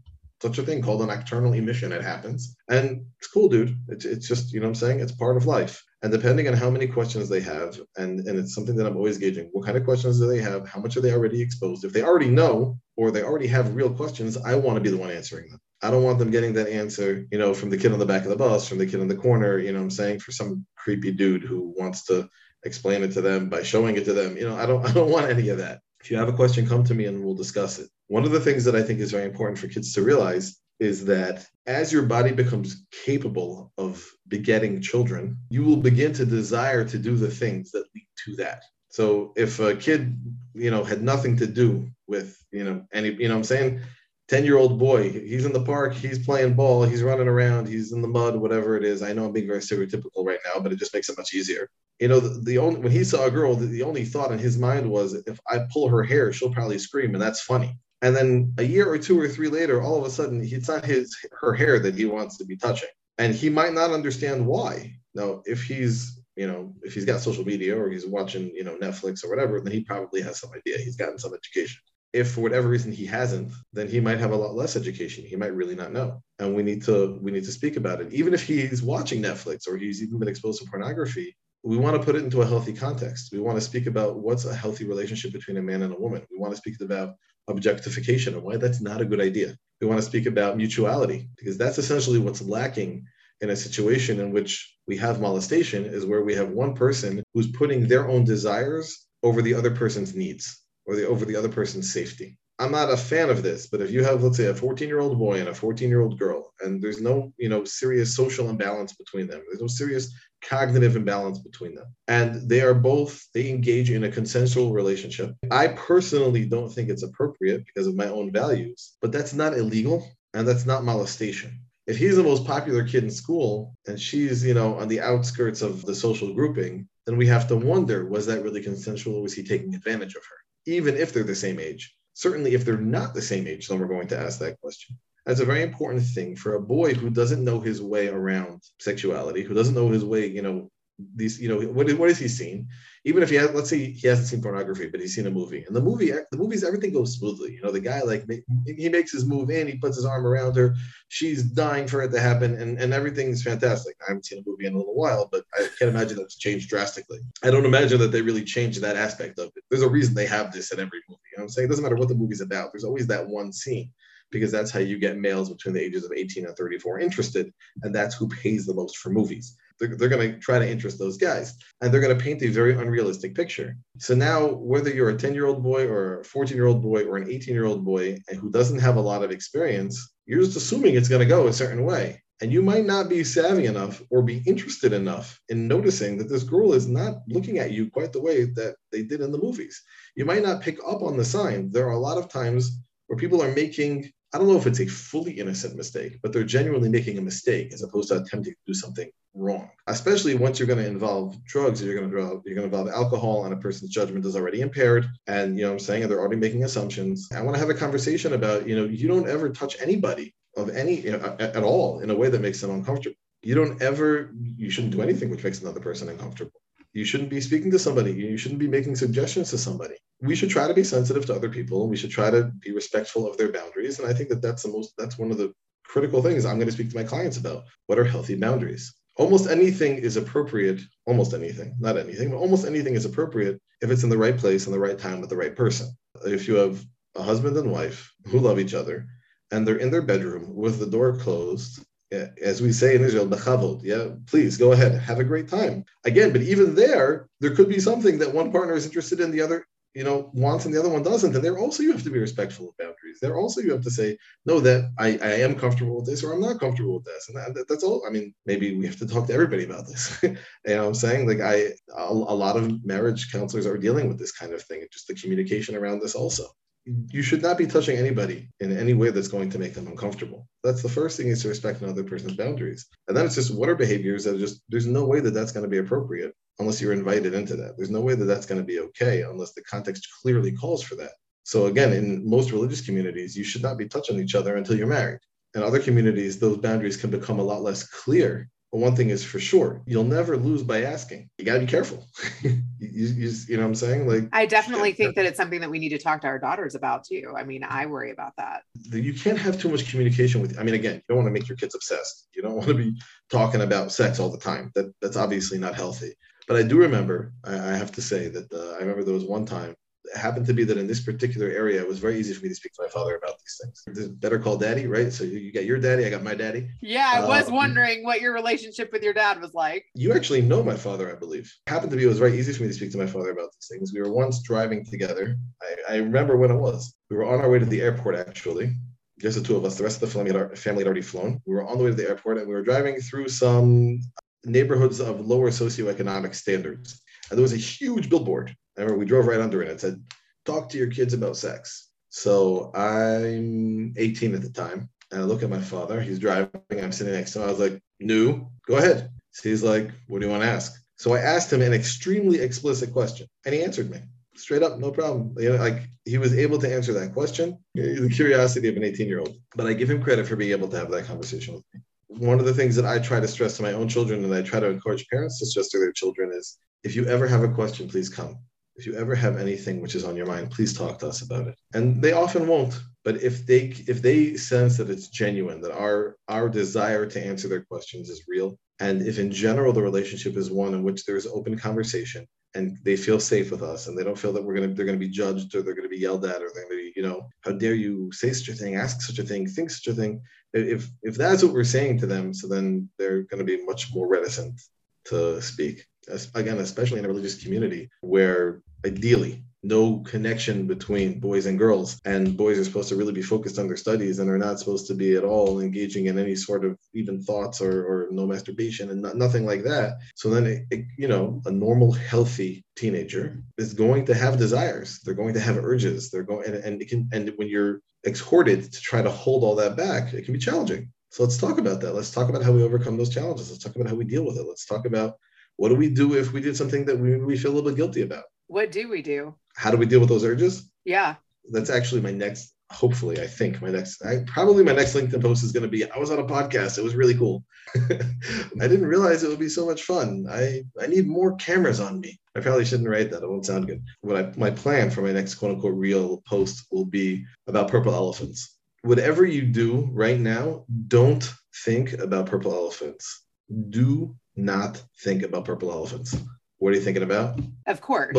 such a thing called a nocturnal emission. It happens, and it's cool, dude. It's it's just you know what I'm saying it's part of life. And depending on how many questions they have, and, and it's something that I'm always gauging, what kind of questions do they have? How much are they already exposed? If they already know or they already have real questions, I want to be the one answering them. I don't want them getting that answer, you know, from the kid on the back of the bus, from the kid in the corner, you know I'm saying, for some creepy dude who wants to explain it to them by showing it to them. You know, I don't I don't want any of that. If you have a question, come to me and we'll discuss it. One of the things that I think is very important for kids to realize is that as your body becomes capable of begetting children, you will begin to desire to do the things that lead to that. So if a kid, you know, had nothing to do with, you know, any, you know I'm saying? 10 year old boy, he's in the park, he's playing ball, he's running around, he's in the mud, whatever it is. I know I'm being very stereotypical right now, but it just makes it much easier. You know, the, the only when he saw a girl, the, the only thought in his mind was if I pull her hair, she'll probably scream, and that's funny. And then a year or two or three later, all of a sudden, it's not his her hair that he wants to be touching, and he might not understand why. Now, if he's you know if he's got social media or he's watching you know Netflix or whatever, then he probably has some idea. He's gotten some education if for whatever reason he hasn't then he might have a lot less education he might really not know and we need to we need to speak about it even if he's watching netflix or he's even been exposed to pornography we want to put it into a healthy context. We want to speak about what's a healthy relationship between a man and a woman. We want to speak about objectification and why that's not a good idea. We want to speak about mutuality because that's essentially what's lacking in a situation in which we have molestation is where we have one person who's putting their own desires over the other person's needs or the over the other person's safety. I'm not a fan of this, but if you have, let's say, a 14 year old boy and a 14 year old girl, and there's no, you know, serious social imbalance between them, there's no serious cognitive imbalance between them, and they are both, they engage in a consensual relationship. I personally don't think it's appropriate because of my own values, but that's not illegal and that's not molestation. If he's the most popular kid in school and she's, you know, on the outskirts of the social grouping, then we have to wonder was that really consensual or was he taking advantage of her? even if they're the same age. Certainly, if they're not the same age, then we're going to ask that question. That's a very important thing for a boy who doesn't know his way around sexuality, who doesn't know his way, you know, these, you know, what, what has he seen? Even if he has, let's say he hasn't seen pornography, but he's seen a movie, and the movie, the movies, everything goes smoothly. You know, the guy like he makes his move in, he puts his arm around her, she's dying for it to happen, and and everything's fantastic. I haven't seen a movie in a little while, but I can't imagine that's changed drastically. I don't imagine that they really changed that aspect of it. There's a reason they have this in every movie. You know I'm saying? It doesn't matter what the movie's about. There's always that one scene because that's how you get males between the ages of 18 and 34 interested, and that's who pays the most for movies. They're, they're going to try to interest those guys, and they're going to paint a very unrealistic picture. So now, whether you're a 10 year old boy or a 14 year old boy or an 18 year old boy who doesn't have a lot of experience, you're just assuming it's going to go a certain way. And you might not be savvy enough or be interested enough in noticing that this girl is not looking at you quite the way that they did in the movies. You might not pick up on the sign. There are a lot of times where people are making I don't know if it's a fully innocent mistake, but they're genuinely making a mistake as opposed to attempting to do something wrong. Especially once you're going to involve drugs, you're going to involve, you're going to involve alcohol, and a person's judgment is already impaired. And you know, I'm saying they're already making assumptions. I want to have a conversation about, you know, you don't ever touch anybody of any you know, at all in a way that makes them uncomfortable. You don't ever, you shouldn't do anything which makes another person uncomfortable. You shouldn't be speaking to somebody. You shouldn't be making suggestions to somebody. We should try to be sensitive to other people. We should try to be respectful of their boundaries. And I think that that's the most, that's one of the critical things I'm going to speak to my clients about. What are healthy boundaries? Almost anything is appropriate, almost anything, not anything, but almost anything is appropriate if it's in the right place and the right time with the right person. If you have a husband and wife who love each other and they're in their bedroom with the door closed as we say in Israel, bechavod. Yeah, please go ahead, have a great time. Again, but even there, there could be something that one partner is interested in, the other you know wants and the other one doesn't and there also you have to be respectful of boundaries. There also you have to say no that i, I am comfortable with this or i'm not comfortable with this. And that, that's all i mean maybe we have to talk to everybody about this. You know what i'm saying? Like i a, a lot of marriage counselors are dealing with this kind of thing just the communication around this also. You should not be touching anybody in any way that's going to make them uncomfortable. That's the first thing is to respect another person's boundaries. And then it's just what are behaviors that are just, there's no way that that's going to be appropriate unless you're invited into that. There's no way that that's going to be okay unless the context clearly calls for that. So again, in most religious communities, you should not be touching each other until you're married. In other communities, those boundaries can become a lot less clear but one thing is for sure, you'll never lose by asking. You got to be careful. you, you, you, know what I'm saying? Like, I definitely think that it's something that we need to talk to our daughters about too. I mean, I worry about that. You can't have too much communication with. I mean, again, you don't want to make your kids obsessed. You don't want to be talking about sex all the time. That that's obviously not healthy. But I do remember. I, I have to say that uh, I remember there was one time it happened to be that in this particular area, it was very easy for me to speak to my father about these things. There's better call daddy, right? So you, you got your daddy, I got my daddy. Yeah, I was um, wondering what your relationship with your dad was like. You actually know my father, I believe. It happened to be it was very easy for me to speak to my father about these things. We were once driving together. I, I remember when it was. We were on our way to the airport, actually. Just the two of us. The rest of the family had, family had already flown. We were on the way to the airport and we were driving through some neighborhoods of lower socioeconomic standards. And there was a huge billboard I remember we drove right under it. It said, talk to your kids about sex. So I'm 18 at the time. And I look at my father. He's driving. I'm sitting next to him. I was like, new, go ahead. So he's like, what do you want to ask? So I asked him an extremely explicit question and he answered me straight up, no problem. You know, like he was able to answer that question, the curiosity of an 18 year old. But I give him credit for being able to have that conversation with me. One of the things that I try to stress to my own children and I try to encourage parents to stress to their children is if you ever have a question, please come if you ever have anything which is on your mind, please talk to us about it. And they often won't, but if they if they sense that it's genuine, that our our desire to answer their questions is real, and if in general the relationship is one in which there is open conversation and they feel safe with us and they don't feel that we're gonna they're gonna be judged or they're gonna be yelled at or they're gonna be, you know, how dare you say such a thing, ask such a thing, think such a thing. If if that's what we're saying to them, so then they're gonna be much more reticent to speak again, especially in a religious community where ideally no connection between boys and girls and boys are supposed to really be focused on their studies and are not supposed to be at all engaging in any sort of even thoughts or, or no masturbation and not, nothing like that. So then it, it, you know a normal healthy teenager is going to have desires. They're going to have urges. They're going and, and it can and when you're exhorted to try to hold all that back it can be challenging so let's talk about that let's talk about how we overcome those challenges let's talk about how we deal with it let's talk about what do we do if we did something that we, we feel a little bit guilty about what do we do? How do we deal with those urges? Yeah. That's actually my next, hopefully, I think my next, I probably my next LinkedIn post is going to be I was on a podcast. It was really cool. I didn't realize it would be so much fun. I, I need more cameras on me. I probably shouldn't write that. It won't sound good. What I, my plan for my next quote unquote real post will be about purple elephants. Whatever you do right now, don't think about purple elephants. Do not think about purple elephants. What are you thinking about? Of course.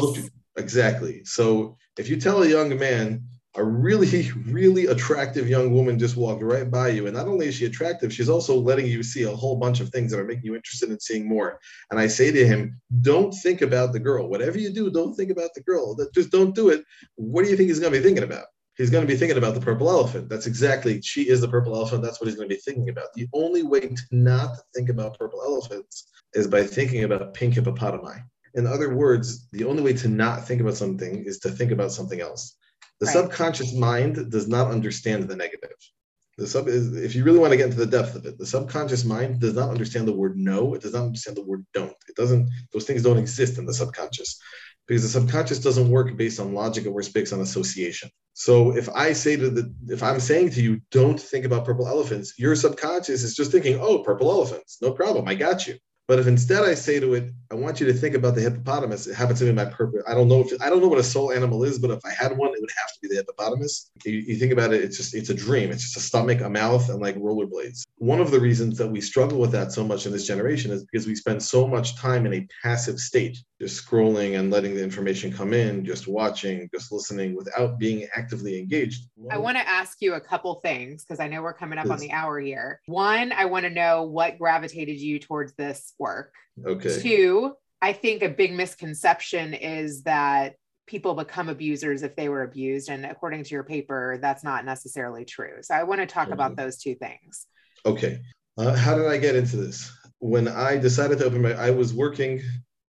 exactly. So if you tell a young man, a really, really attractive young woman just walked right by you, and not only is she attractive, she's also letting you see a whole bunch of things that are making you interested in seeing more. And I say to him, don't think about the girl. Whatever you do, don't think about the girl. Just don't do it. What do you think he's going to be thinking about? He's going to be thinking about the purple elephant. That's exactly, she is the purple elephant. That's what he's going to be thinking about. The only way to not think about purple elephants is by thinking about pink hippopotami. In other words, the only way to not think about something is to think about something else. The right. subconscious mind does not understand the negative. The sub is, if you really want to get into the depth of it, the subconscious mind does not understand the word no. It does not understand the word don't. It doesn't, those things don't exist in the subconscious because the subconscious doesn't work based on logic, it works based on association. So if I say to the, if I'm saying to you, don't think about purple elephants, your subconscious is just thinking, oh, purple elephants, no problem, I got you. But if instead I say to it, I want you to think about the hippopotamus, it happens to be my purpose. I don't know if I don't know what a soul animal is, but if I had one, it would have to be the hippopotamus. You, you think about it, it's just it's a dream. It's just a stomach, a mouth, and like rollerblades. One of the reasons that we struggle with that so much in this generation is because we spend so much time in a passive state, just scrolling and letting the information come in, just watching, just listening without being actively engaged. I want to ask you a couple things because I know we're coming up Please. on the hour here. One, I want to know what gravitated you towards this work. Okay. Two, I think a big misconception is that people become abusers if they were abused. And according to your paper, that's not necessarily true. So I want to talk about those two things. Okay. Uh, how did I get into this? When I decided to open my, I was working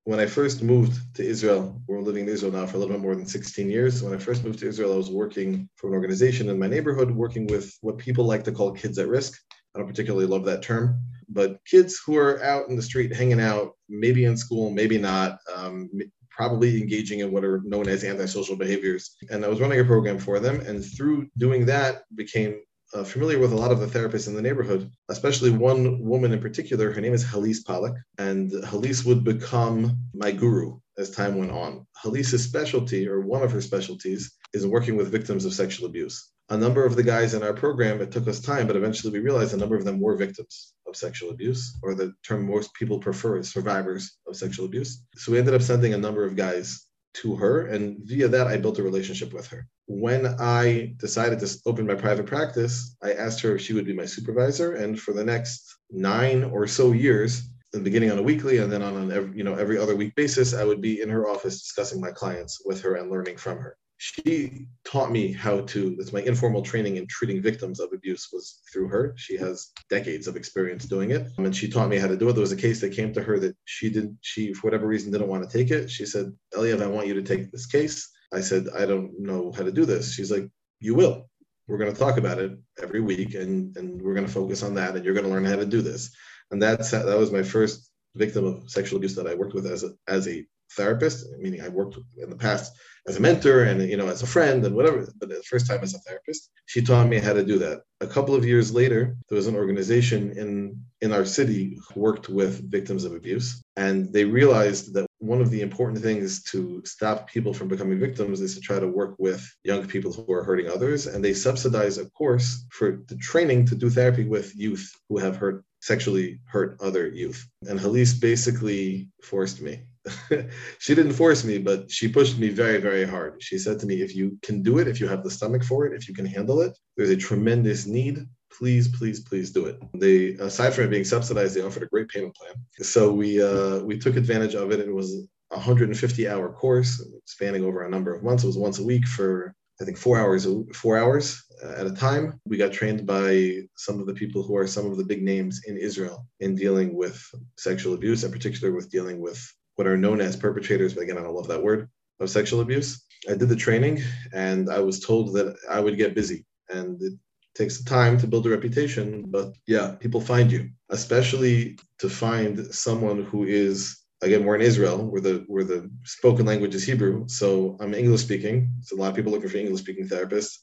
when I first moved to Israel. We're living in Israel now for a little bit more than 16 years. When I first moved to Israel, I was working for an organization in my neighborhood, working with what people like to call kids at risk. I don't particularly love that term, but kids who are out in the street hanging out, maybe in school, maybe not, um, probably engaging in what are known as antisocial behaviors. And I was running a program for them. And through doing that, became uh, familiar with a lot of the therapists in the neighborhood, especially one woman in particular. Her name is Halise Pollock, and Halise would become my guru as time went on. Halise's specialty, or one of her specialties, is working with victims of sexual abuse. A number of the guys in our program, it took us time, but eventually we realized a number of them were victims of sexual abuse, or the term most people prefer is survivors of sexual abuse. So we ended up sending a number of guys to her, and via that, I built a relationship with her. When I decided to open my private practice, I asked her if she would be my supervisor, and for the next nine or so years, the beginning on a weekly and then on an every, you know every other week basis, I would be in her office discussing my clients with her and learning from her. She taught me how to that's my informal training in treating victims of abuse was through her. She has decades of experience doing it. Um, and she taught me how to do it. There was a case that came to her that she didn't. she for whatever reason didn't want to take it. She said Eliev, i want you to take this case i said i don't know how to do this. She's like you will. We're going to talk about it every week and and we're going to focus on that and you're going to learn how to do this. And that's that was my first victim of sexual abuse that i worked with as a as a therapist meaning i worked in the past as a mentor and you know as a friend and whatever but the first time as a therapist. She taught me how to do that. A couple of years later there was an organization in in our city who worked with victims of abuse and they realized that one of the important things to stop people from becoming victims is to try to work with young people who are hurting others and they subsidize a course for the training to do therapy with youth who have hurt sexually hurt other youth and Halise basically forced me she didn't force me, but she pushed me very, very hard. She said to me, if you can do it, if you have the stomach for it, if you can handle it, there's a tremendous need. Please, please, please do it. They, aside from it being subsidized, they offered a great payment plan. So we uh, we took advantage of it. It was a 150 hour course spanning over a number of months. It was once a week for I think four hours four hours at a time. We got trained by some of the people who are some of the big names in Israel in dealing with sexual abuse, in particular with dealing with what are known as perpetrators, but again, I don't love that word, of sexual abuse. I did the training and I was told that I would get busy and it takes time to build a reputation. But yeah, people find you, especially to find someone who is again, we're in Israel, where the where the spoken language is Hebrew. So I'm English speaking. So a lot of people looking for English speaking therapists.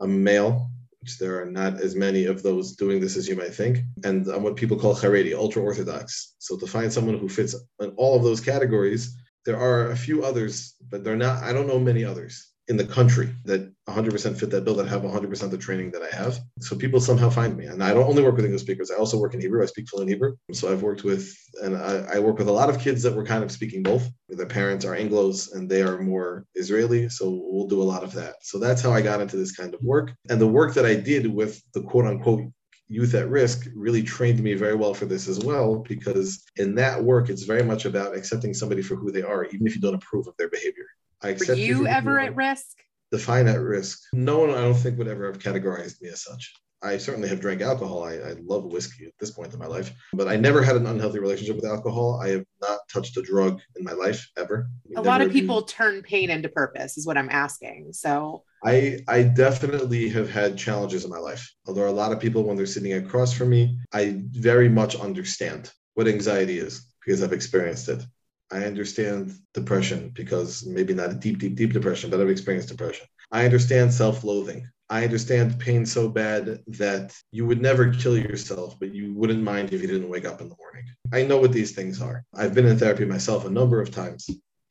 I'm male which there are not as many of those doing this as you might think. And I'm what people call Haredi, ultra Orthodox. So to find someone who fits in all of those categories, there are a few others, but they're not, I don't know many others in the country that 100% fit that bill that have 100% the training that I have. So people somehow find me. And I don't only work with English speakers, I also work in Hebrew. I speak fluent Hebrew. So I've worked with, and I, I, work with a lot of kids that were kind of speaking both. Their parents are Anglos and they are more Israeli. So we'll do a lot of that. So that's how I got into this kind of work. And the work that I did with the quote unquote youth at risk really trained me very well for this as well because in that work it's very much about accepting somebody for who they are even if you don't approve of their behavior I accept Were you ever at risk? Define at risk. No one, I don't think, would ever have categorized me as such. I certainly have drank alcohol. I, I, love whiskey at this point in my life, but I never had an unhealthy relationship with alcohol. I have not touched a drug in my life ever. A lot of people turn pain into purpose, is what I'm asking. So I I definitely have had challenges in my life. Although a lot of people, when they're sitting across from me, I very much understand what anxiety is because I've experienced it. I understand depression because maybe not a deep, deep, deep depression, but I've experienced depression. I understand self loathing. I understand pain so bad that you would never kill yourself, but you wouldn't mind if you didn't wake up in the morning. I know what these things are. I've been in therapy myself a number of times.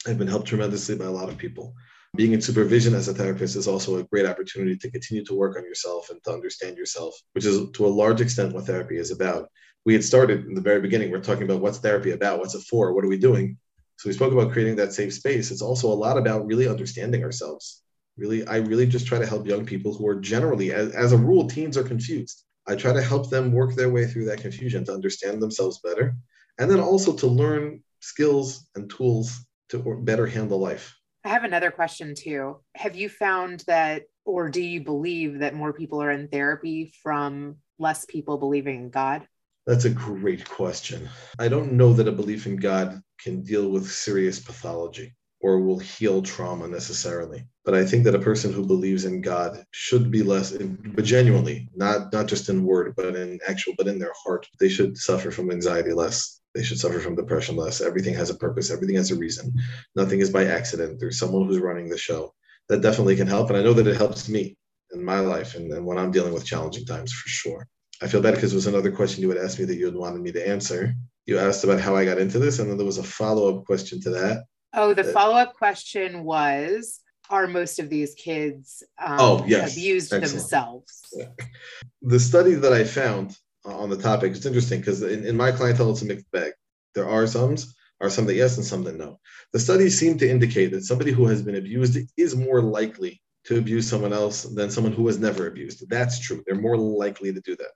I've been helped tremendously by a lot of people. Being in supervision as a therapist is also a great opportunity to continue to work on yourself and to understand yourself, which is to a large extent what therapy is about. We had started in the very beginning, we're talking about what's therapy about, what's it for, what are we doing? So we spoke about creating that safe space. It's also a lot about really understanding ourselves. Really, I really just try to help young people who are generally, as, as a rule, teens are confused. I try to help them work their way through that confusion to understand themselves better, and then also to learn skills and tools to better handle life. I have another question too. Have you found that, or do you believe that more people are in therapy from less people believing in God? That's a great question. I don't know that a belief in God can deal with serious pathology or will heal trauma necessarily. But I think that a person who believes in God should be less, but genuinely, not not just in word, but in actual, but in their heart, they should suffer from anxiety less. They should suffer from depression less. Everything has a purpose. Everything has a reason. Nothing is by accident. There's someone who's running the show. That definitely can help, and I know that it helps me in my life and, and when I'm dealing with challenging times for sure. I feel bad because it was another question you had asked me that you had wanted me to answer. You asked about how I got into this, and then there was a follow up question to that. Oh, the follow up question was Are most of these kids um, oh, yes. abused Excellent. themselves? Yeah. The study that I found on the topic is interesting because in, in my clientele, it's a mixed bag. There are some, are some that yes and some that no. The studies seem to indicate that somebody who has been abused is more likely to abuse someone else than someone who was never abused. That's true. They're more likely to do that.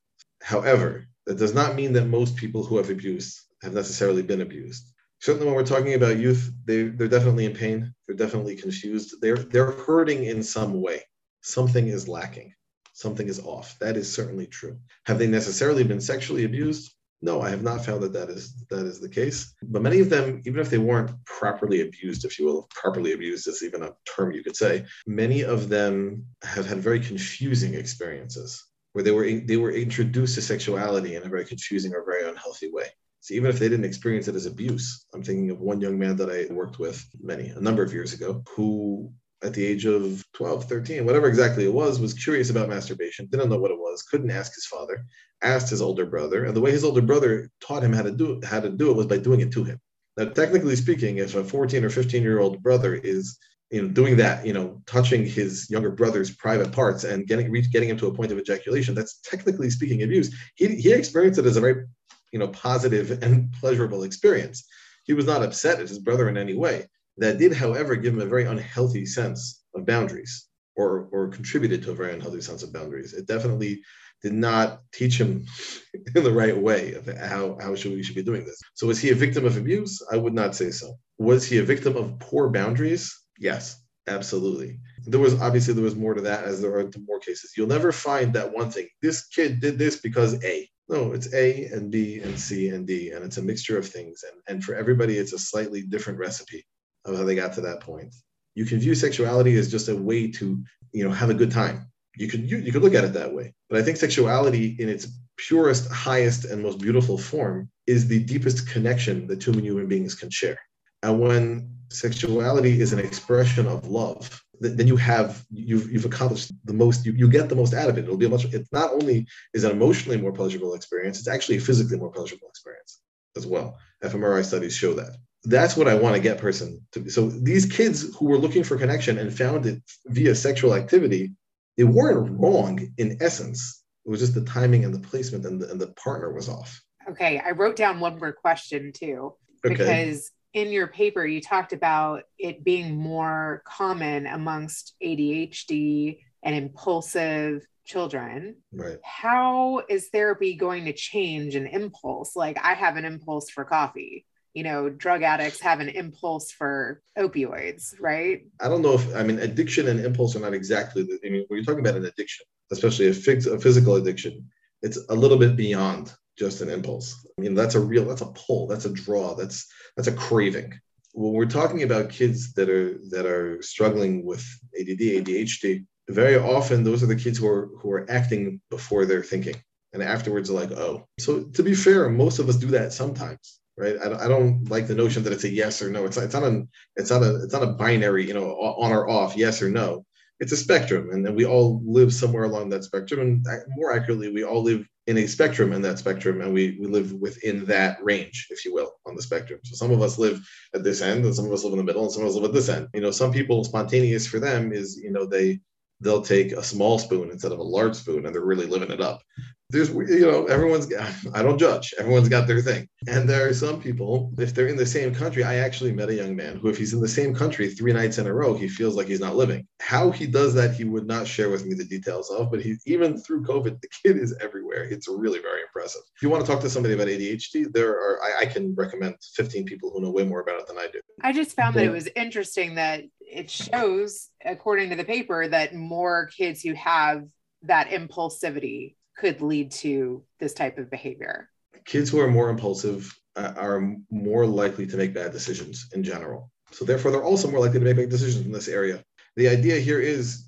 However, that does not mean that most people who have abused have necessarily been abused. Certainly, when we're talking about youth, they, they're definitely in pain. They're definitely confused. They're, they're hurting in some way. Something is lacking. Something is off. That is certainly true. Have they necessarily been sexually abused? No, I have not found that that is that is the case. But many of them, even if they weren't properly abused, if you will, properly abused is even a term you could say. Many of them have had very confusing experiences where they were they were introduced to sexuality in a very confusing or very unhealthy way. So even if they didn't experience it as abuse, I'm thinking of one young man that I worked with many a number of years ago who at the age of 12, 13, whatever exactly it was, was curious about masturbation, didn't know what it was, couldn't ask his father, asked his older brother, and the way his older brother taught him how to do how to do it was by doing it to him. Now, technically speaking, if a 14 or 15 year old brother is you know, doing that, you know, touching his younger brother's private parts and getting getting him to a point of ejaculation, that's technically speaking abuse. He, he experienced it as a very, you know, positive and pleasurable experience. He was not upset at his brother in any way. That did, however, give him a very unhealthy sense of boundaries or, or contributed to a very unhealthy sense of boundaries. It definitely did not teach him in the right way of how, how should we should be doing this. So was he a victim of abuse? I would not say so. Was he a victim of poor boundaries? Yes, absolutely. There was obviously there was more to that as there are to more cases. You'll never find that one thing. This kid did this because A. No, it's A and B and C and D, and it's a mixture of things. And, and for everybody, it's a slightly different recipe of how they got to that point. You can view sexuality as just a way to, you know, have a good time. You could you, you could look at it that way. But I think sexuality in its purest, highest, and most beautiful form is the deepest connection that two human beings can share. And when sexuality is an expression of love, then you have you've you've accomplished the most you, you get the most out of it. It'll be a much it's not only is an emotionally more pleasurable experience it's actually a physically more pleasurable experience as well. fMRI studies show that. That's what i want to get person to be. So these kids who were looking for connection and found it via sexual activity they weren't wrong in essence. It was just the timing and the placement and the, and the partner was off. Okay i wrote down one more question too because okay in your paper, you talked about it being more common amongst ADHD and impulsive children. Right. How is therapy going to change an impulse? Like, I have an impulse for coffee. You know, drug addicts have an impulse for opioids, right? I don't know if, I mean, addiction and impulse are not exactly, the, I mean, when you're talking about an addiction, especially a, fix, a physical addiction, it's a little bit beyond just an impulse. I mean, that's a real, that's a pull, that's a draw, that's that's a craving. When we're talking about kids that are that are struggling with ADD, ADHD, very often those are the kids who are who are acting before they're thinking, and afterwards like, oh. So to be fair, most of us do that sometimes, right? I don't, I don't like the notion that it's a yes or no. It's it's not a it's not a it's not a binary, you know, on or off, yes or no it's a spectrum and, we all live somewhere along that spectrum and more accurately we all live in a spectrum in that spectrum and we, we live within that range if you will on the spectrum. So some of us live at this end and some of us live in the middle and some of us live at this end. You know some people spontaneous for them is you know they they'll take a small spoon instead of a large spoon and they're really living it up there's you know everyone's i don't judge. Everyone's got their thing. And there are some people if they're in the same country i actually met a young man who if he's in the same country three nights in a row he feels like he's not living. How he does that he would not share with me the details of but he even through covid the kid is everywhere. It's really very impressive. If you want to talk to somebody about adhd there are i, I can recommend 15 people who know way more about it than i do. I just found that it was interesting that it shows according to the paper that more kids who have that impulsivity could lead to this type of behavior. Kids who are more impulsive uh, are more likely to make bad decisions in general. So therefore, they're also more likely to make bad decisions in this area. The idea here is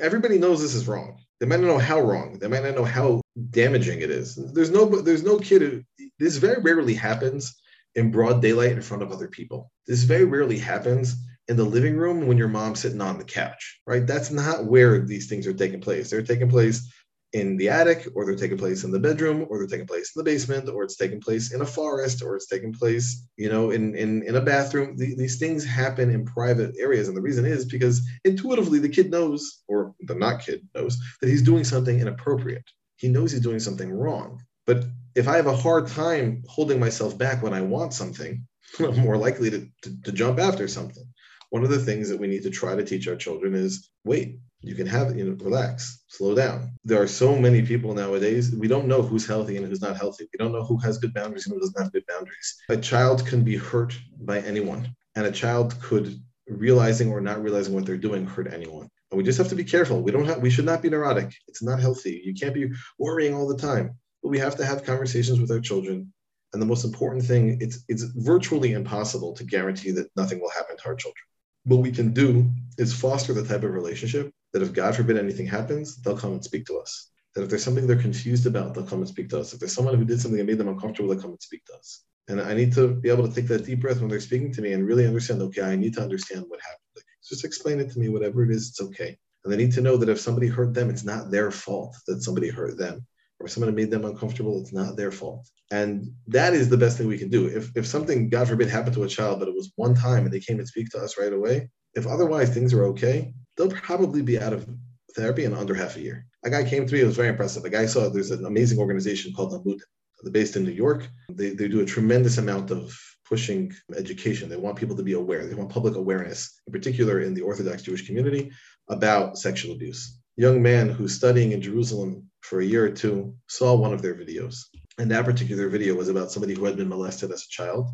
everybody knows this is wrong. They might not know how wrong. They might not know how damaging it is. There's no there's no kid who this very rarely happens in broad daylight in front of other people. This very rarely happens in the living room when your mom's sitting on the couch, right? That's not where these things are taking place. They're taking place in the attic, or they're taking place in the bedroom, or they're taking place in the basement, or it's taking place in a forest, or it's taking place, you know, in in, in a bathroom. The, these things happen in private areas, and the reason is because intuitively the kid knows, or the not kid knows, that he's doing something inappropriate. He knows he's doing something wrong. But if I have a hard time holding myself back when I want something, I'm more likely to, to, to jump after something. One of the things that we need to try to teach our children is wait, you can have you know relax slow down. There are so many people nowadays we don't know who's healthy and who's not healthy. We don't know who has good boundaries and who doesn't have good boundaries. A child can be hurt by anyone and a child could realizing or not realizing what they're doing hurt anyone. And we just have to be careful. We don't have we should not be neurotic. It's not healthy. You can't be worrying all the time. But we have to have conversations with our children. And the most important thing it's it's virtually impossible to guarantee that nothing will happen to our children what we can do is foster the type of relationship that if God forbid anything happens, they'll come and speak to us. That if there's something they're confused about, they'll come and speak to us. If there's someone who did something that made them uncomfortable, they'll come and speak to us. And I need to be able to take that deep breath when they're speaking to me and really understand, okay, I need to understand what happened. Like, just explain it to me, whatever it is, it's okay. And they need to know that if somebody hurt them, it's not their fault that somebody hurt them. Or if somebody made them uncomfortable, it's not their fault. And that is the best thing we can do. If, if something, God forbid, happened to a child, but it was one time and they came and speak to us right away, if otherwise things are okay, they'll probably be out of therapy in under half a year. A guy came to me, it was very impressive. A guy saw there's an amazing organization called Amud. They're based in New York. They, they do a tremendous amount of pushing education. They want people to be aware. They want public awareness, in particular in the Orthodox Jewish community, about sexual abuse. young man who's studying in Jerusalem for a year or two saw one of their videos. And that particular video was about somebody who had been molested as a child.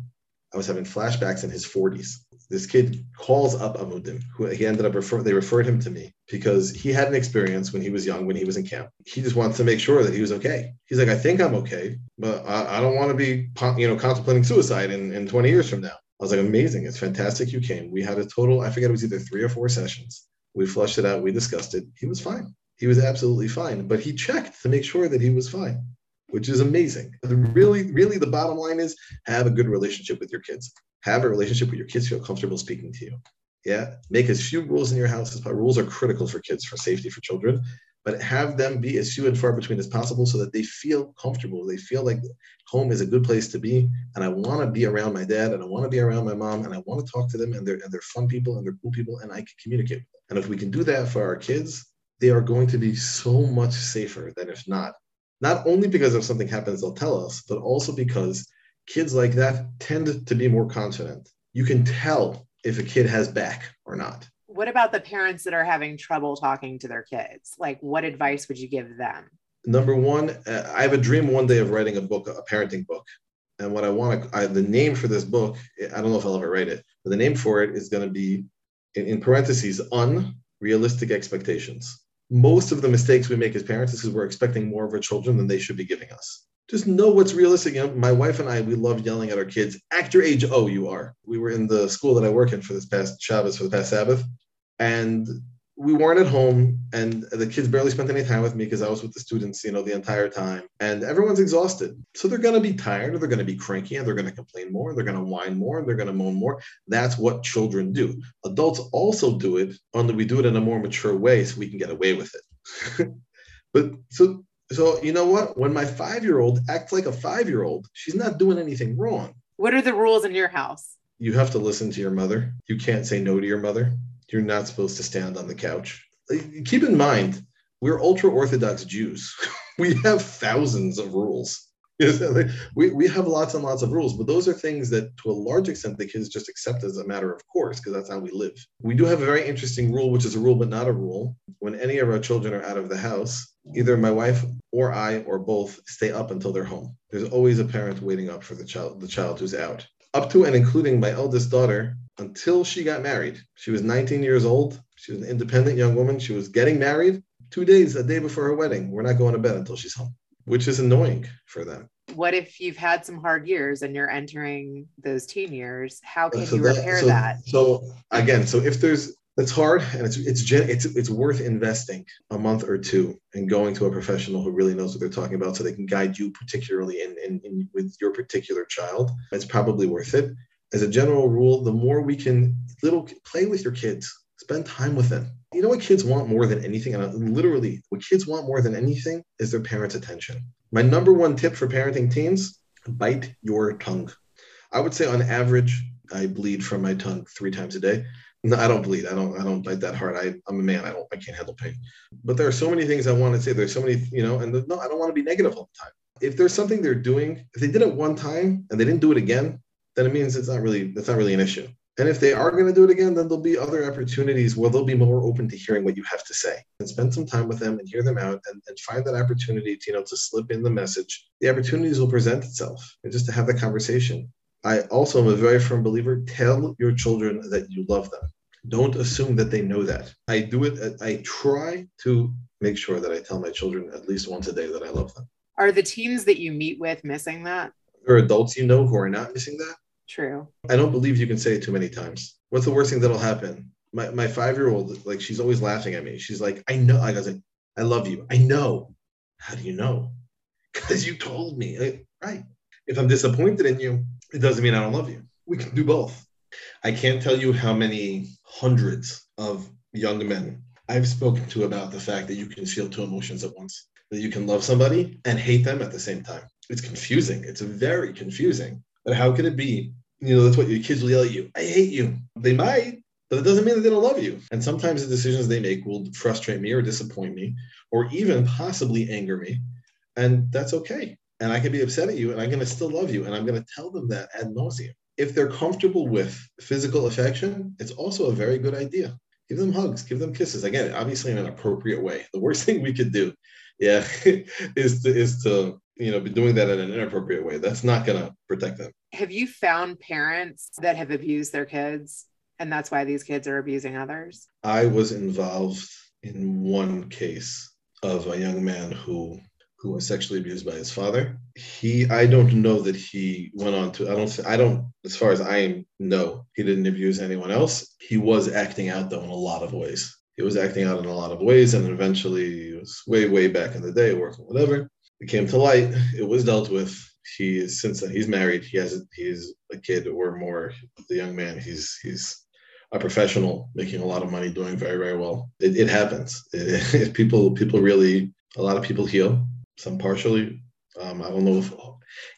I was having flashbacks in his 40s this kid calls up Amudim, who he ended up. They referred him to me because he had an experience when he was young, when he was in camp. He just wants to make sure that he was okay. He's like, I think I'm okay, but I, I don't want to be, you know, contemplating suicide in, in 20 years from now. I was like, amazing. It's fantastic. You came. We had a total, I forget it was either three or four sessions. We flushed it out. We discussed it. He was fine. He was absolutely fine, but he checked to make sure that he was fine which is amazing. Really, really, the bottom line is have a good relationship with your kids. Have a relationship with your kids feel comfortable speaking to you. Yeah, make as few rules in your house as possible. Rules are critical for kids, for safety, for children, but have them be as few and far between as possible so that they feel comfortable. They feel like home is a good place to be, and I want to be around my dad, and I want to be around my mom, and I want to talk to them, and they're and they're fun people, and they're cool people, and I can communicate. And if we can do that for our kids, they are going to be so much safer than if not not only because if something happens, they'll tell us, but also because kids like that tend to be more confident. You can tell if a kid has back or not. What about the parents that are having trouble talking to their kids? Like, what advice would you give them? Number one, uh, I have a dream one day of writing a book, a parenting book. And what I want to, the name for this book, I don't know if I'll ever write it, but the name for it is going to be, in, in parentheses, unrealistic expectations most of the mistakes we make as parents is because we're expecting more of our children than they should be giving us. Just know what's realistic. You know, my wife and I, we love yelling at our kids. Act your age. Oh, you are. We were in the school that I work in for this past Shabbos, for the past Sabbath, and we weren't at home and the kids barely spent any time with me because I was with the students, you know, the entire time. And everyone's exhausted. So they're going to be tired or they're going to be cranky and they're going to complain more. They're going to whine more and they're going to moan more. That's what children do. Adults also do it, only we do it in a more mature way so we can get away with it. but so so you know what? When my five-year-old acts like a five-year-old, she's not doing anything wrong. What are the rules in your house? You have to listen to your mother. You can't say no to your mother you're not supposed to stand on the couch. Keep in mind, we're ultra Orthodox Jews. we have thousands of rules. we, we have lots and lots of rules, but those are things that to a large extent the kids just accept as a matter of course because that's how we live. We do have a very interesting rule, which is a rule but not a rule. When any of our children are out of the house, either my wife or I or both stay up until they're home. There's always a parent waiting up for the child, the child who's out. Up to and including my eldest daughter until she got married. She was 19 years old. She was an independent young woman. She was getting married two days, a day before her wedding. We're not going to bed until she's home, which is annoying for them. What if you've had some hard years and you're entering those teen years? How can So you that- repair so- that? So again, so if there's it's hard and it's it's gen, it's it's worth investing a month or two and going to a professional who really knows what they're talking about so they can guide you particularly in, in, in with your particular child. It's probably worth it. As a general rule, the more we can little play with your kids, spend time with them. You know what kids want more than anything, and uh, literally what kids want more than anything is their parents' attention. My number one tip for parenting teens: bite your tongue. I would say on average, I bleed from my tongue three times a day. No, I don't bleed. I don't. I don't bite that hard. I, I'm a man. I don't. I can't handle pain. But there are so many things I want to say. There's so many, you know, and the, no, I don't want to be negative all the time. If there's something they're doing, if they did it one time and they didn't do it again, then it means it's not really. That's not really an issue. And if they are going to do it again, then there'll be other opportunities where they'll be more open to hearing what you have to say and spend some time with them and hear them out and, and find that opportunity to, you know, to slip in the message. The opportunities will present itself and just to have the conversation. I also am a very firm believer tell your children that you love them. Don't assume that they know that. I do it, I try to make sure that I tell my children at least once a day that I love them. Are the teens that you meet with missing that? There are adults you know who are not missing that. True. I don't believe you can say it too many times. What's the worst thing that'll happen? My, my five year old, like, she's always laughing at me. She's like, I know. I was like, I love you. I know. How do you know? Because you told me. I- right. If I'm disappointed in you, it doesn't mean I don't love you. We can do both. I can't tell you how many hundreds of young men I've spoken to about the fact that you can feel two emotions at once, that you can love somebody and hate them at the same time. It's confusing. It's very confusing. But how could it be? You know, that's what your kids will yell at you. I hate you. They might, but it doesn't mean that they don't love you. And sometimes the decisions they make will frustrate me or disappoint me, or even possibly anger me. And that's okay. And I can be upset at you and I'm going to still love you. And I'm going to tell them that ad nauseum. If they're comfortable with physical affection, it's also a very good idea. Give them hugs, give them kisses. Again, obviously in an appropriate way. The worst thing we could do, yeah, is to is to you know be doing that in an inappropriate way. That's not gonna protect them. Have you found parents that have abused their kids and that's why these kids are abusing others? I was involved in one case of a young man who who was sexually abused by his father. He, I don't know that he went on to. I don't. I don't. As far as I know, he didn't abuse anyone else. He was acting out though in a lot of ways. He was acting out in a lot of ways, and eventually, it was way, way back in the day, working whatever. It came to light. It was dealt with. He since then. He's married. He has. He's a kid or more. The young man. He's he's a professional making a lot of money doing very very well it, it happens people people really a lot of people heal some partially um, i don't know if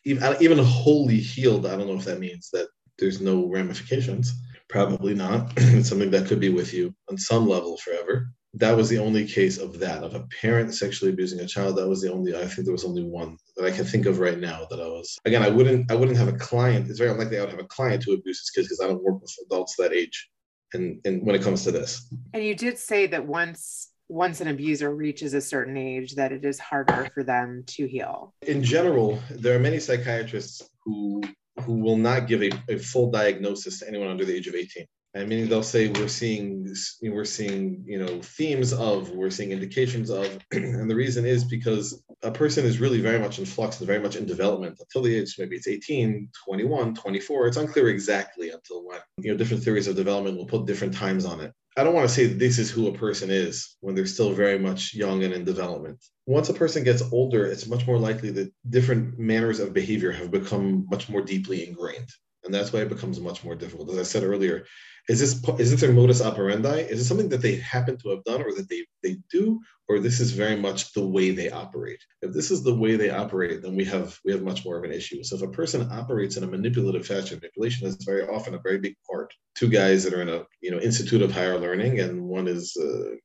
even, even wholly healed i don't know if that means that there's no ramifications probably not it's something that could be with you on some level forever that was the only case of that of a parent sexually abusing a child. That was the only i think there was only one that i can think of right now that i was again i wouldn't i wouldn't have a client. It's very unlikely i would have a client who abuses kids because i don't work with adults that age. And and when it comes to this. And you did say that once once an abuser reaches a certain age that it is harder for them to heal. in general there are many psychiatrists who who will not give a, a full diagnosis to anyone under the age of 18 I mean, they'll say we're seeing we're seeing you know themes of we're seeing indications of, and the reason is because a person is really very much in flux and very much in development until the age maybe it's 18, 21, 24. It's unclear exactly until when. You know, different theories of development will put different times on it. I don't want to say that this is who a person is when they're still very much young and in development. Once a person gets older, it's much more likely that different manners of behavior have become much more deeply ingrained. And that's why it becomes much more difficult. As I said earlier, is this is this their modus operandi? Is it something that they happen to have done or that they, they do, or this is very much the way they operate? If this is the way they operate, then we have we have much more of an issue. So if a person operates in a manipulative fashion, manipulation is very often a very big part. Two guys that are in a you know institute of higher learning, and one is uh,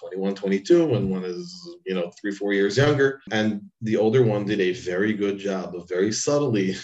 21, 22, and one is, you know, three, four years younger. And the older one did a very good job of very subtly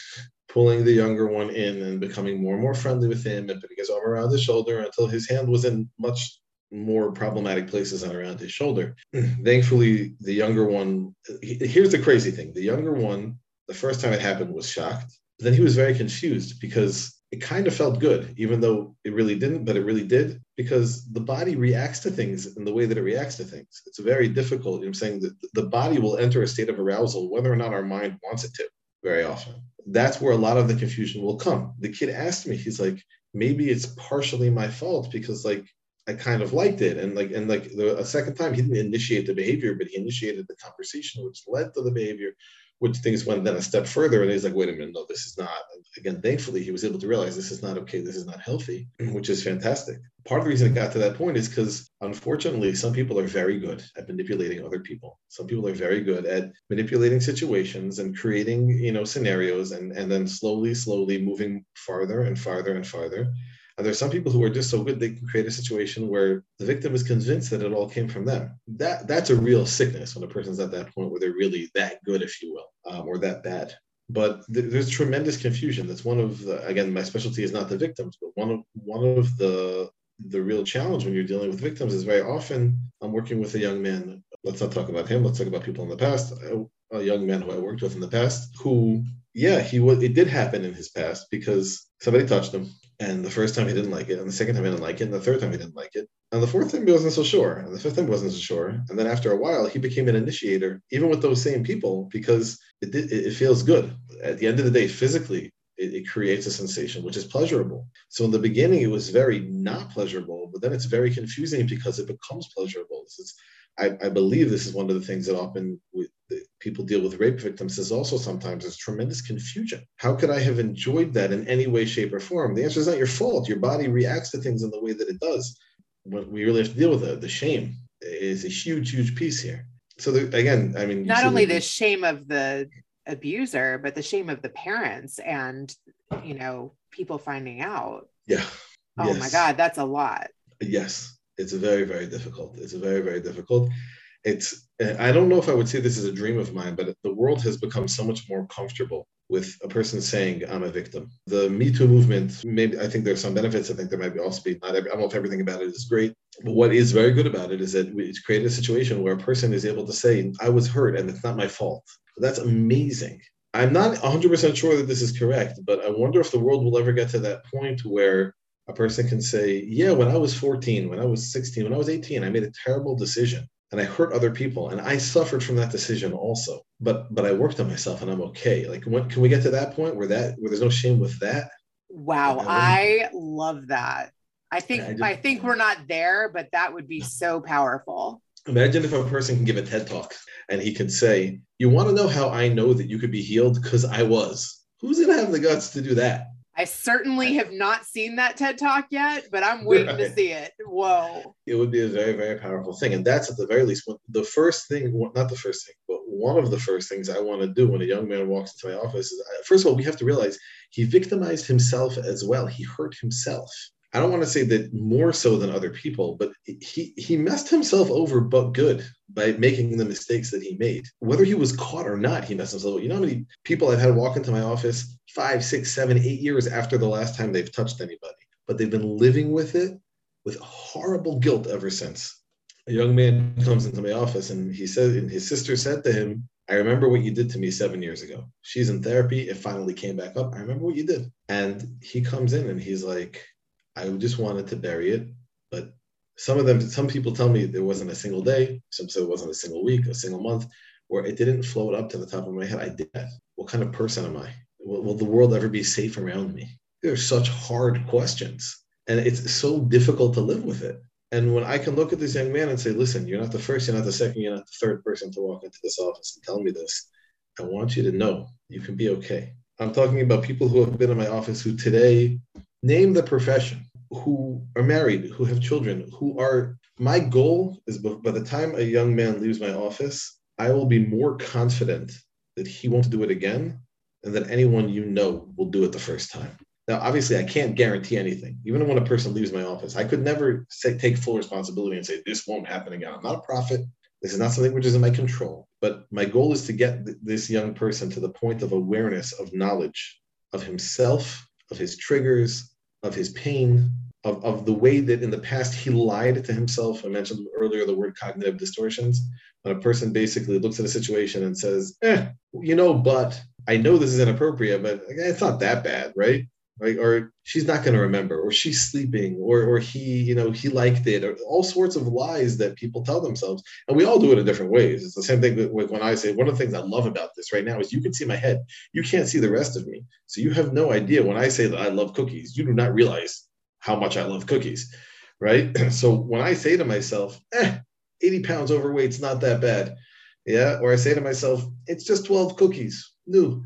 pulling the younger one in and becoming more and more friendly with him and putting his arm around his shoulder until his hand was in much more problematic places than around his shoulder. Thankfully, the younger one, here's the crazy thing the younger one, the first time it happened, was shocked. Then he was very confused because it kind of felt good, even though it really didn't, but it really did, because the body reacts to things in the way that it reacts to things. It's very difficult. I'm saying that the body will enter a state of arousal whether or not our mind wants it to, very often. That's where a lot of the confusion will come. The kid asked me, he's like, maybe it's partially my fault because like I kind of liked it. And like, and like the, a second time, he didn't initiate the behavior, but he initiated the conversation, which led to the behavior, which things went then a step further. And he's like, wait a minute, no, this is not. Again, thankfully, he was able to realize this is not okay. This is not healthy, mm. which is fantastic. Part of the reason it got to that point is because unfortunately, some people are very good at manipulating other people. Some people are very good at manipulating situations and creating, you know, scenarios and, and then slowly, slowly moving farther and farther and farther and there's some people who are just so good they can create a situation where the victim is convinced that it all came from them. That that's a real sickness when a person's at that point where they're really that good, if you will, um, or that bad. But th- there's tremendous confusion. That's one of the, again, my specialty is not the victims, but one of one of the the real challenge when you're dealing with victims is very often I'm working with a young man. Let's not talk about him. Let's talk about people in the past. A, a young man who I worked with in the past who, yeah, he was. It did happen in his past because somebody touched him and the first time he didn't like it, and the second time he didn't like it, and the third time he didn't like it, and the fourth time he wasn't so sure, and the fifth time he wasn't so sure, and then after a while he became an initiator, even with those same people, because it it, it feels good. At the end of the day, physically, it, it, creates a sensation which is pleasurable. So in the beginning, it was very not pleasurable, but then it's very confusing because it becomes pleasurable. It's, I, I, believe this is one of the things that often we, people deal with rape victims is also sometimes there's tremendous confusion. How could I have enjoyed that in any way, shape, or form? The answer is not your fault. Your body reacts to things in the way that it does. What we really have to deal with it. The shame is a huge, huge piece here. So the, again, I mean, not only the shame of the abuser, but the shame of the parents and you know people finding out. Yeah. Oh yes. my God, that's a lot. Yes it's very very difficult it's very very difficult it's i don't know if i would say this is a dream of mine but the world has become so much more comfortable with a person saying i'm a victim. The me too movement maybe i think there's some benefits. I think there might be also be not every, i don't know if everything about it is great. But what is very good about it is that it's created a situation where a person is able to say i was hurt and it's not my fault. That's amazing. I'm not 100% sure that this is correct but i wonder if the world will ever get to that point where a person can say, Yeah, when I was 14, when I was 16, when I was 18, I made a terrible decision and I hurt other people and I suffered from that decision also. But but I worked on myself and I'm okay. Like when can we get to that point where that where there's no shame with that? Wow, I love that. I think I, just, I think we're not there, but that would be so powerful. Imagine if a person can give a TED talk and he could say, You want to know how I know that you could be healed? Because I was. Who's gonna have the guts to do that? I certainly have not seen that TED Talk yet, but I'm waiting right. to see it. Whoa. It would be a very, very powerful thing. And that's at the very least the first thing, not the first thing, but one of the first things I want to do when a young man walks into my office is first of all, we have to realize he victimized himself as well. He hurt himself. I don't want to say that more so than other people, but he he messed himself over, but good by making the mistakes that he made. Whether he was caught or not, he messed himself over. You know how many people I've had walk into my office five, six, seven, eight years after the last time they've touched anybody, but they've been living with it with horrible guilt ever since. A young man comes into my office and he said, and his sister said to him, I remember what you did to me seven years ago. She's in therapy. It finally came back up. I remember what you did. And he comes in and he's like, I just wanted to bury it. But some of them, some people tell me there wasn't a single day, some say it wasn't a single week, a single month, where it didn't float up to the top of my head. I did that. What kind of person am I? Will, will the world ever be safe around me? They're such hard questions. And it's so difficult to live with it. And when I can look at this young man and say, listen, you're not the first, you're not the second, you're not the third person to walk into this office and tell me this. I want you to know you can be okay. I'm talking about people who have been in my office who today name the profession who are married, who have children, who are. My goal is by the time a young man leaves my office, I will be more confident that he won't do it again and that anyone you know will do it the first time. Now, obviously, I can't guarantee anything. Even when a person leaves my office, I could never say, take full responsibility and say, this won't happen again. I'm not a prophet. This is not something which is in my control. But my goal is to get th- this young person to the point of awareness, of knowledge of himself, of his triggers, of his pain, of, of the way that in the past he lied to himself. I mentioned earlier the word cognitive distortions. When a person basically looks at a situation and says, eh, you know, but I know this is inappropriate, but it's not that bad, right? Right? Or she's not going to remember or she's sleeping or or he you know he liked it or all sorts of lies that people tell themselves. And we all do it in different ways. It's the same thing with when i say one of the things i love about this right now is you can see my head. You can't see the rest of me. So you have no idea when i say that i love cookies you do not realize how much i love cookies right? So when i say to myself eh 80 pounds overweight's not that bad yeah or i say to myself it's just 12 cookies no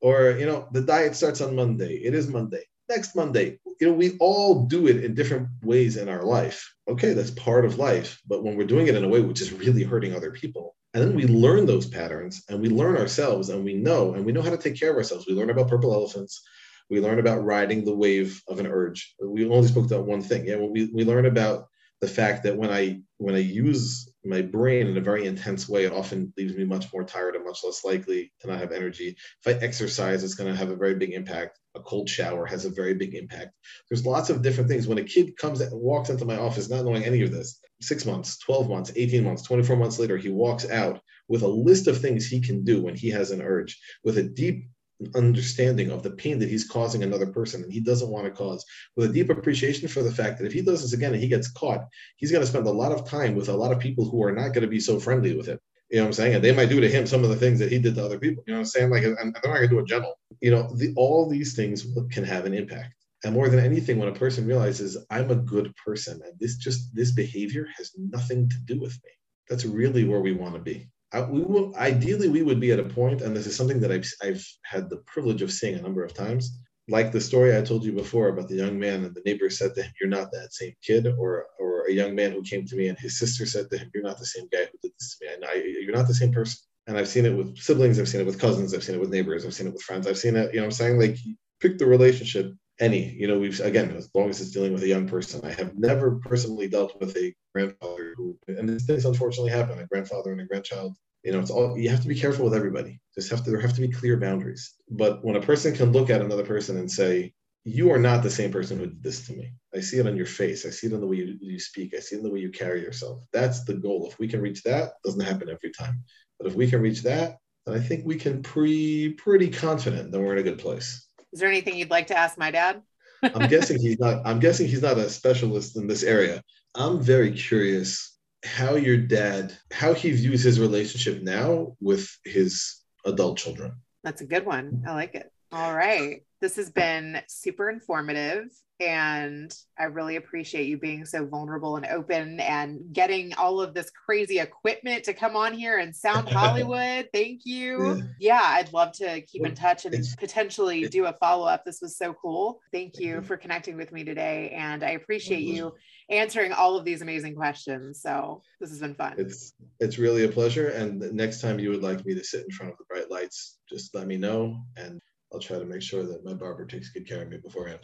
or you know the diet starts on monday. It is monday. Next monday. You know we all do it in different ways in our life. Okay that's part of life. But when we're doing it in a way which is really hurting other people and then we learn those patterns and we learn ourselves and we know and we know how to take care of ourselves. We learn about purple elephants. We learn about riding the wave of an urge. We only spoke about one thing. Yeah we, we learn about the fact that when i when i use my brain in a very intense way, it often leaves me much more tired and much less likely to not have energy. If I exercise, it's going to have a very big impact. A cold shower has a very big impact. There's lots of different things. When a kid comes and walks into my office not knowing any of this, six months, 12 months, 18 months, 24 months later, he walks out with a list of things he can do when he has an urge, with a deep understanding of the pain that he's causing another person and he doesn't want to cause with a deep appreciation for the fact that if he does this again and he gets caught he's going to spend a lot of time with a lot of people who are not going to be so friendly with him. You know what i'm saying? And they might do to him some of the things that he did to other people. You know what i'm saying? Like and they're not going to do it gentle. You know the, all these things can have an impact. And more than anything when a person realizes i'm a good person and this just this behavior has nothing to do with me that's really where we want to be we will ideally we would be at a point, and this is something that I've I've had the privilege of seeing a number of times. Like the story I told you before about the young man and the neighbor said to him, "You're not that same kid," or or a young man who came to me and his sister said to him, "You're not the same guy who did this to me. And I, you're not the same person." And I've seen it with siblings, I've seen it with cousins, I've seen it with neighbors, I've seen it with friends, I've seen it. You know, I'm saying like pick the relationship any you know we've again as long as it's dealing with a young person i have never personally dealt with a grandfather who and this things unfortunately happen a grandfather and a grandchild you know it's all you have to be careful with everybody. Just have to there have to be clear boundaries. But when a person can look at another person and say you are not the same person who did this to me. I see it on your face. I see it in the way you, you speak. I see it in the way you carry yourself. That's the goal. If we can reach that doesn't happen every time. But if we can reach that then i think we can pre pretty confident that we're in a good place is there anything you'd like to ask my dad? I'm guessing he's not i'm guessing he's not a specialist in this area. I'm very curious how your dad how he views his relationship now with his adult children. That's a good one. I like it. All right this has been super informative and I really appreciate you being so vulnerable and open and getting all of this crazy equipment to come on here and sound Hollywood. Thank you. Yeah, I'd love to keep in touch and potentially do a follow up. This was so cool. Thank you for connecting with me today. And I appreciate you answering all of these amazing questions. So this has been fun. It's it's really a pleasure. And next time you would like me to sit in front of the bright lights, just let me know and I'll try to make sure that my barber takes good care of me beforehand.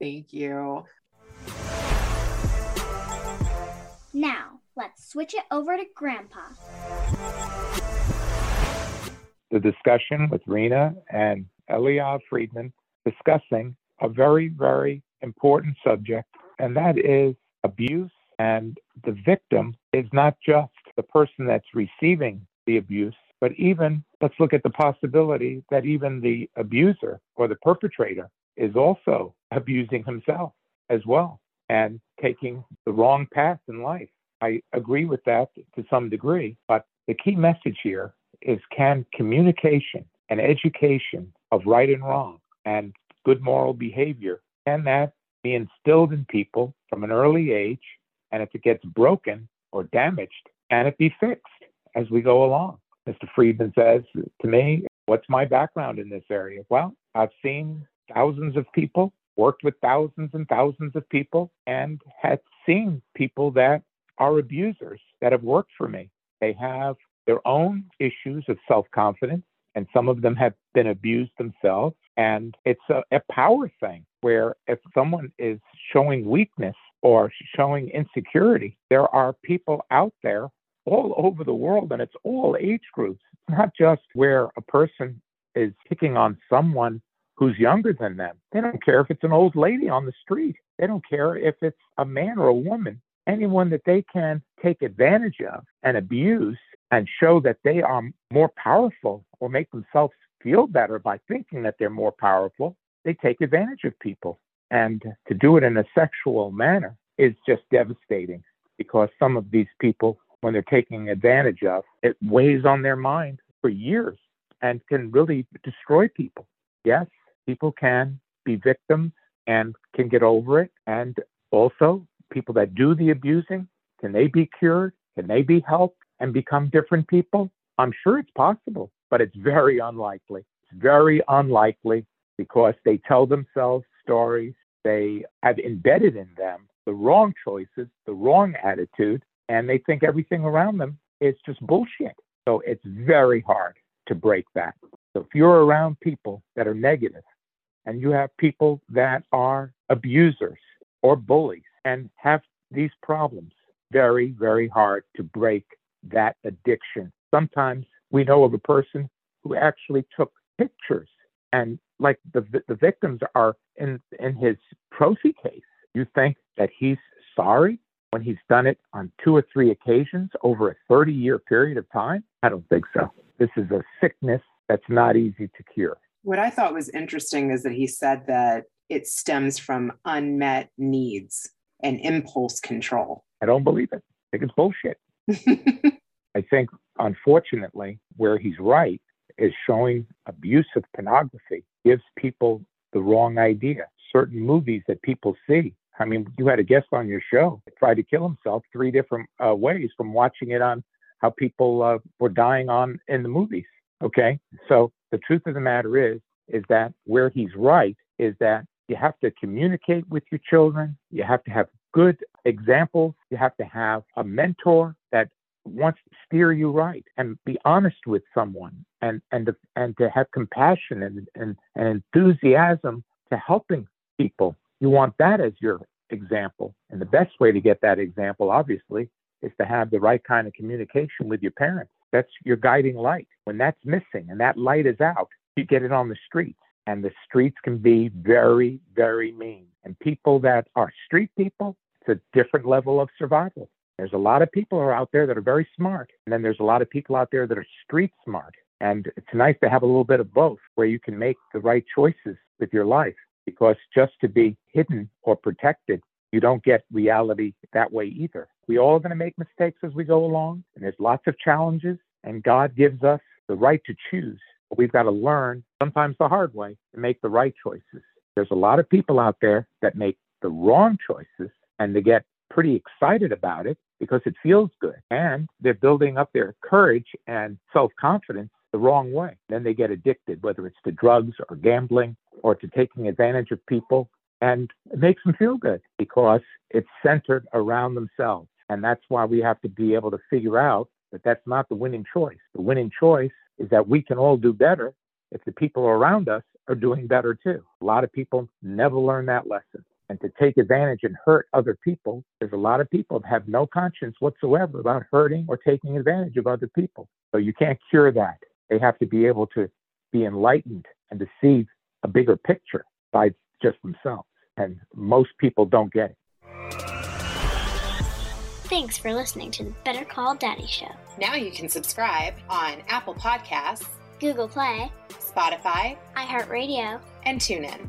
Thank you. Now, let's switch it over to Grandpa. The discussion with Rena and Eliav Friedman discussing a very, very important subject, and that is abuse. And the victim is not just the person that's receiving the abuse, but even let's look at the possibility that even the abuser or the perpetrator is also abusing himself as well and taking the wrong path in life. I agree with that to some degree, but the key message here is can communication and education of right and wrong and good moral behavior can that be instilled in people from an early age and if it gets broken or damaged can it be fixed as we go along mr friedman says to me what's my background in this area well i've seen thousands of people, worked with thousands and thousands of people, and had seen people that are abusers that have worked for me. They have their own issues of self confidence, and some of them have been abused themselves. And it's a, a power thing where if someone is showing weakness or showing insecurity, there are people out there all over the world, and it's all age groups. It's not just where a person is picking on someone who's younger than them. They don't care if it's an old lady on the street. They don't care if it's a man or a woman. Anyone that they can take advantage of and abuse and show that they are more powerful or make themselves feel better by thinking that they're more powerful, they take advantage of people. And to do it in a sexual manner is just devastating because some of these people, when they're taking advantage of, it weighs on their mind for years and can really destroy people. Yes, people can be victims and can get over it. And also, people that do the abusing, can they be cured? Can they be helped and become different people? I'm sure it's possible, but it's very unlikely. It's very unlikely because they tell themselves stories. They have embedded in them the wrong choices, the wrong attitude, and they think everything around them is just bullshit. So it's very hard to break that. So if you're around people that are negative and you have people that are abusers or bullies and have these problems, very, very hard to break that addiction. Sometimes we know of a person who actually took pictures and like the the victims are in in his trophy case. You think that he's sorry when he's done it on two or three occasions over a 30 year period of time? I don't think so. This is a sickness that's not easy to cure. What I thought was interesting is that he said that it stems from unmet needs and impulse control. I don't believe it. I think it's bullshit. I think, unfortunately, where he's right is showing abuse of pornography gives people the wrong idea. Certain movies that people see. I mean, you had a guest on your show tried to kill himself three different uh, ways from watching it on how people uh, were dying on in the movies. Okay, so the truth of the matter is, is that where he's right is that you have to communicate with your children. You have to have good examples. You have to have a mentor that wants to steer you right and be honest with someone and and and to have compassion and, and, and enthusiasm to helping people. You want that as your example. And the best way to get that example, obviously, is to have the right kind of communication with your parents. That's your guiding light. When that's missing and that light is out, you get it on the streets. And the streets can be very, very mean. And people that are street people, it's a different level of survival. There's a lot of people are out there that are very smart. And then there's a lot of people out there that are street smart. And it's nice to have a little bit of both where you can make the right choices with your life because just to be hidden or protected, you don't get reality that way either. We all are going to make mistakes as we go along, and there's lots of challenges, and God gives us the right to choose. But we've got to learn, sometimes the hard way, to make the right choices. There's a lot of people out there that make the wrong choices and they get pretty excited about it because it feels good. And they're building up their courage and self confidence the wrong way. Then they get addicted, whether it's to drugs or gambling or to taking advantage of people. And it makes them feel good because it's centered around themselves. And that's why we have to be able to figure out that that's not the winning choice. The winning choice is that we can all do better if the people around us are doing better too. A lot of people never learn that lesson and to take advantage and hurt other people. There's a lot of people that have no conscience whatsoever about hurting or taking advantage of other people. So you can't cure that. They have to be able to be enlightened and to see a bigger picture by just themselves. And most people don't get it. Thanks for listening to the Better Call Daddy Show. Now you can subscribe on Apple Podcasts, Google Play, Spotify, iHeartRadio, and TuneIn.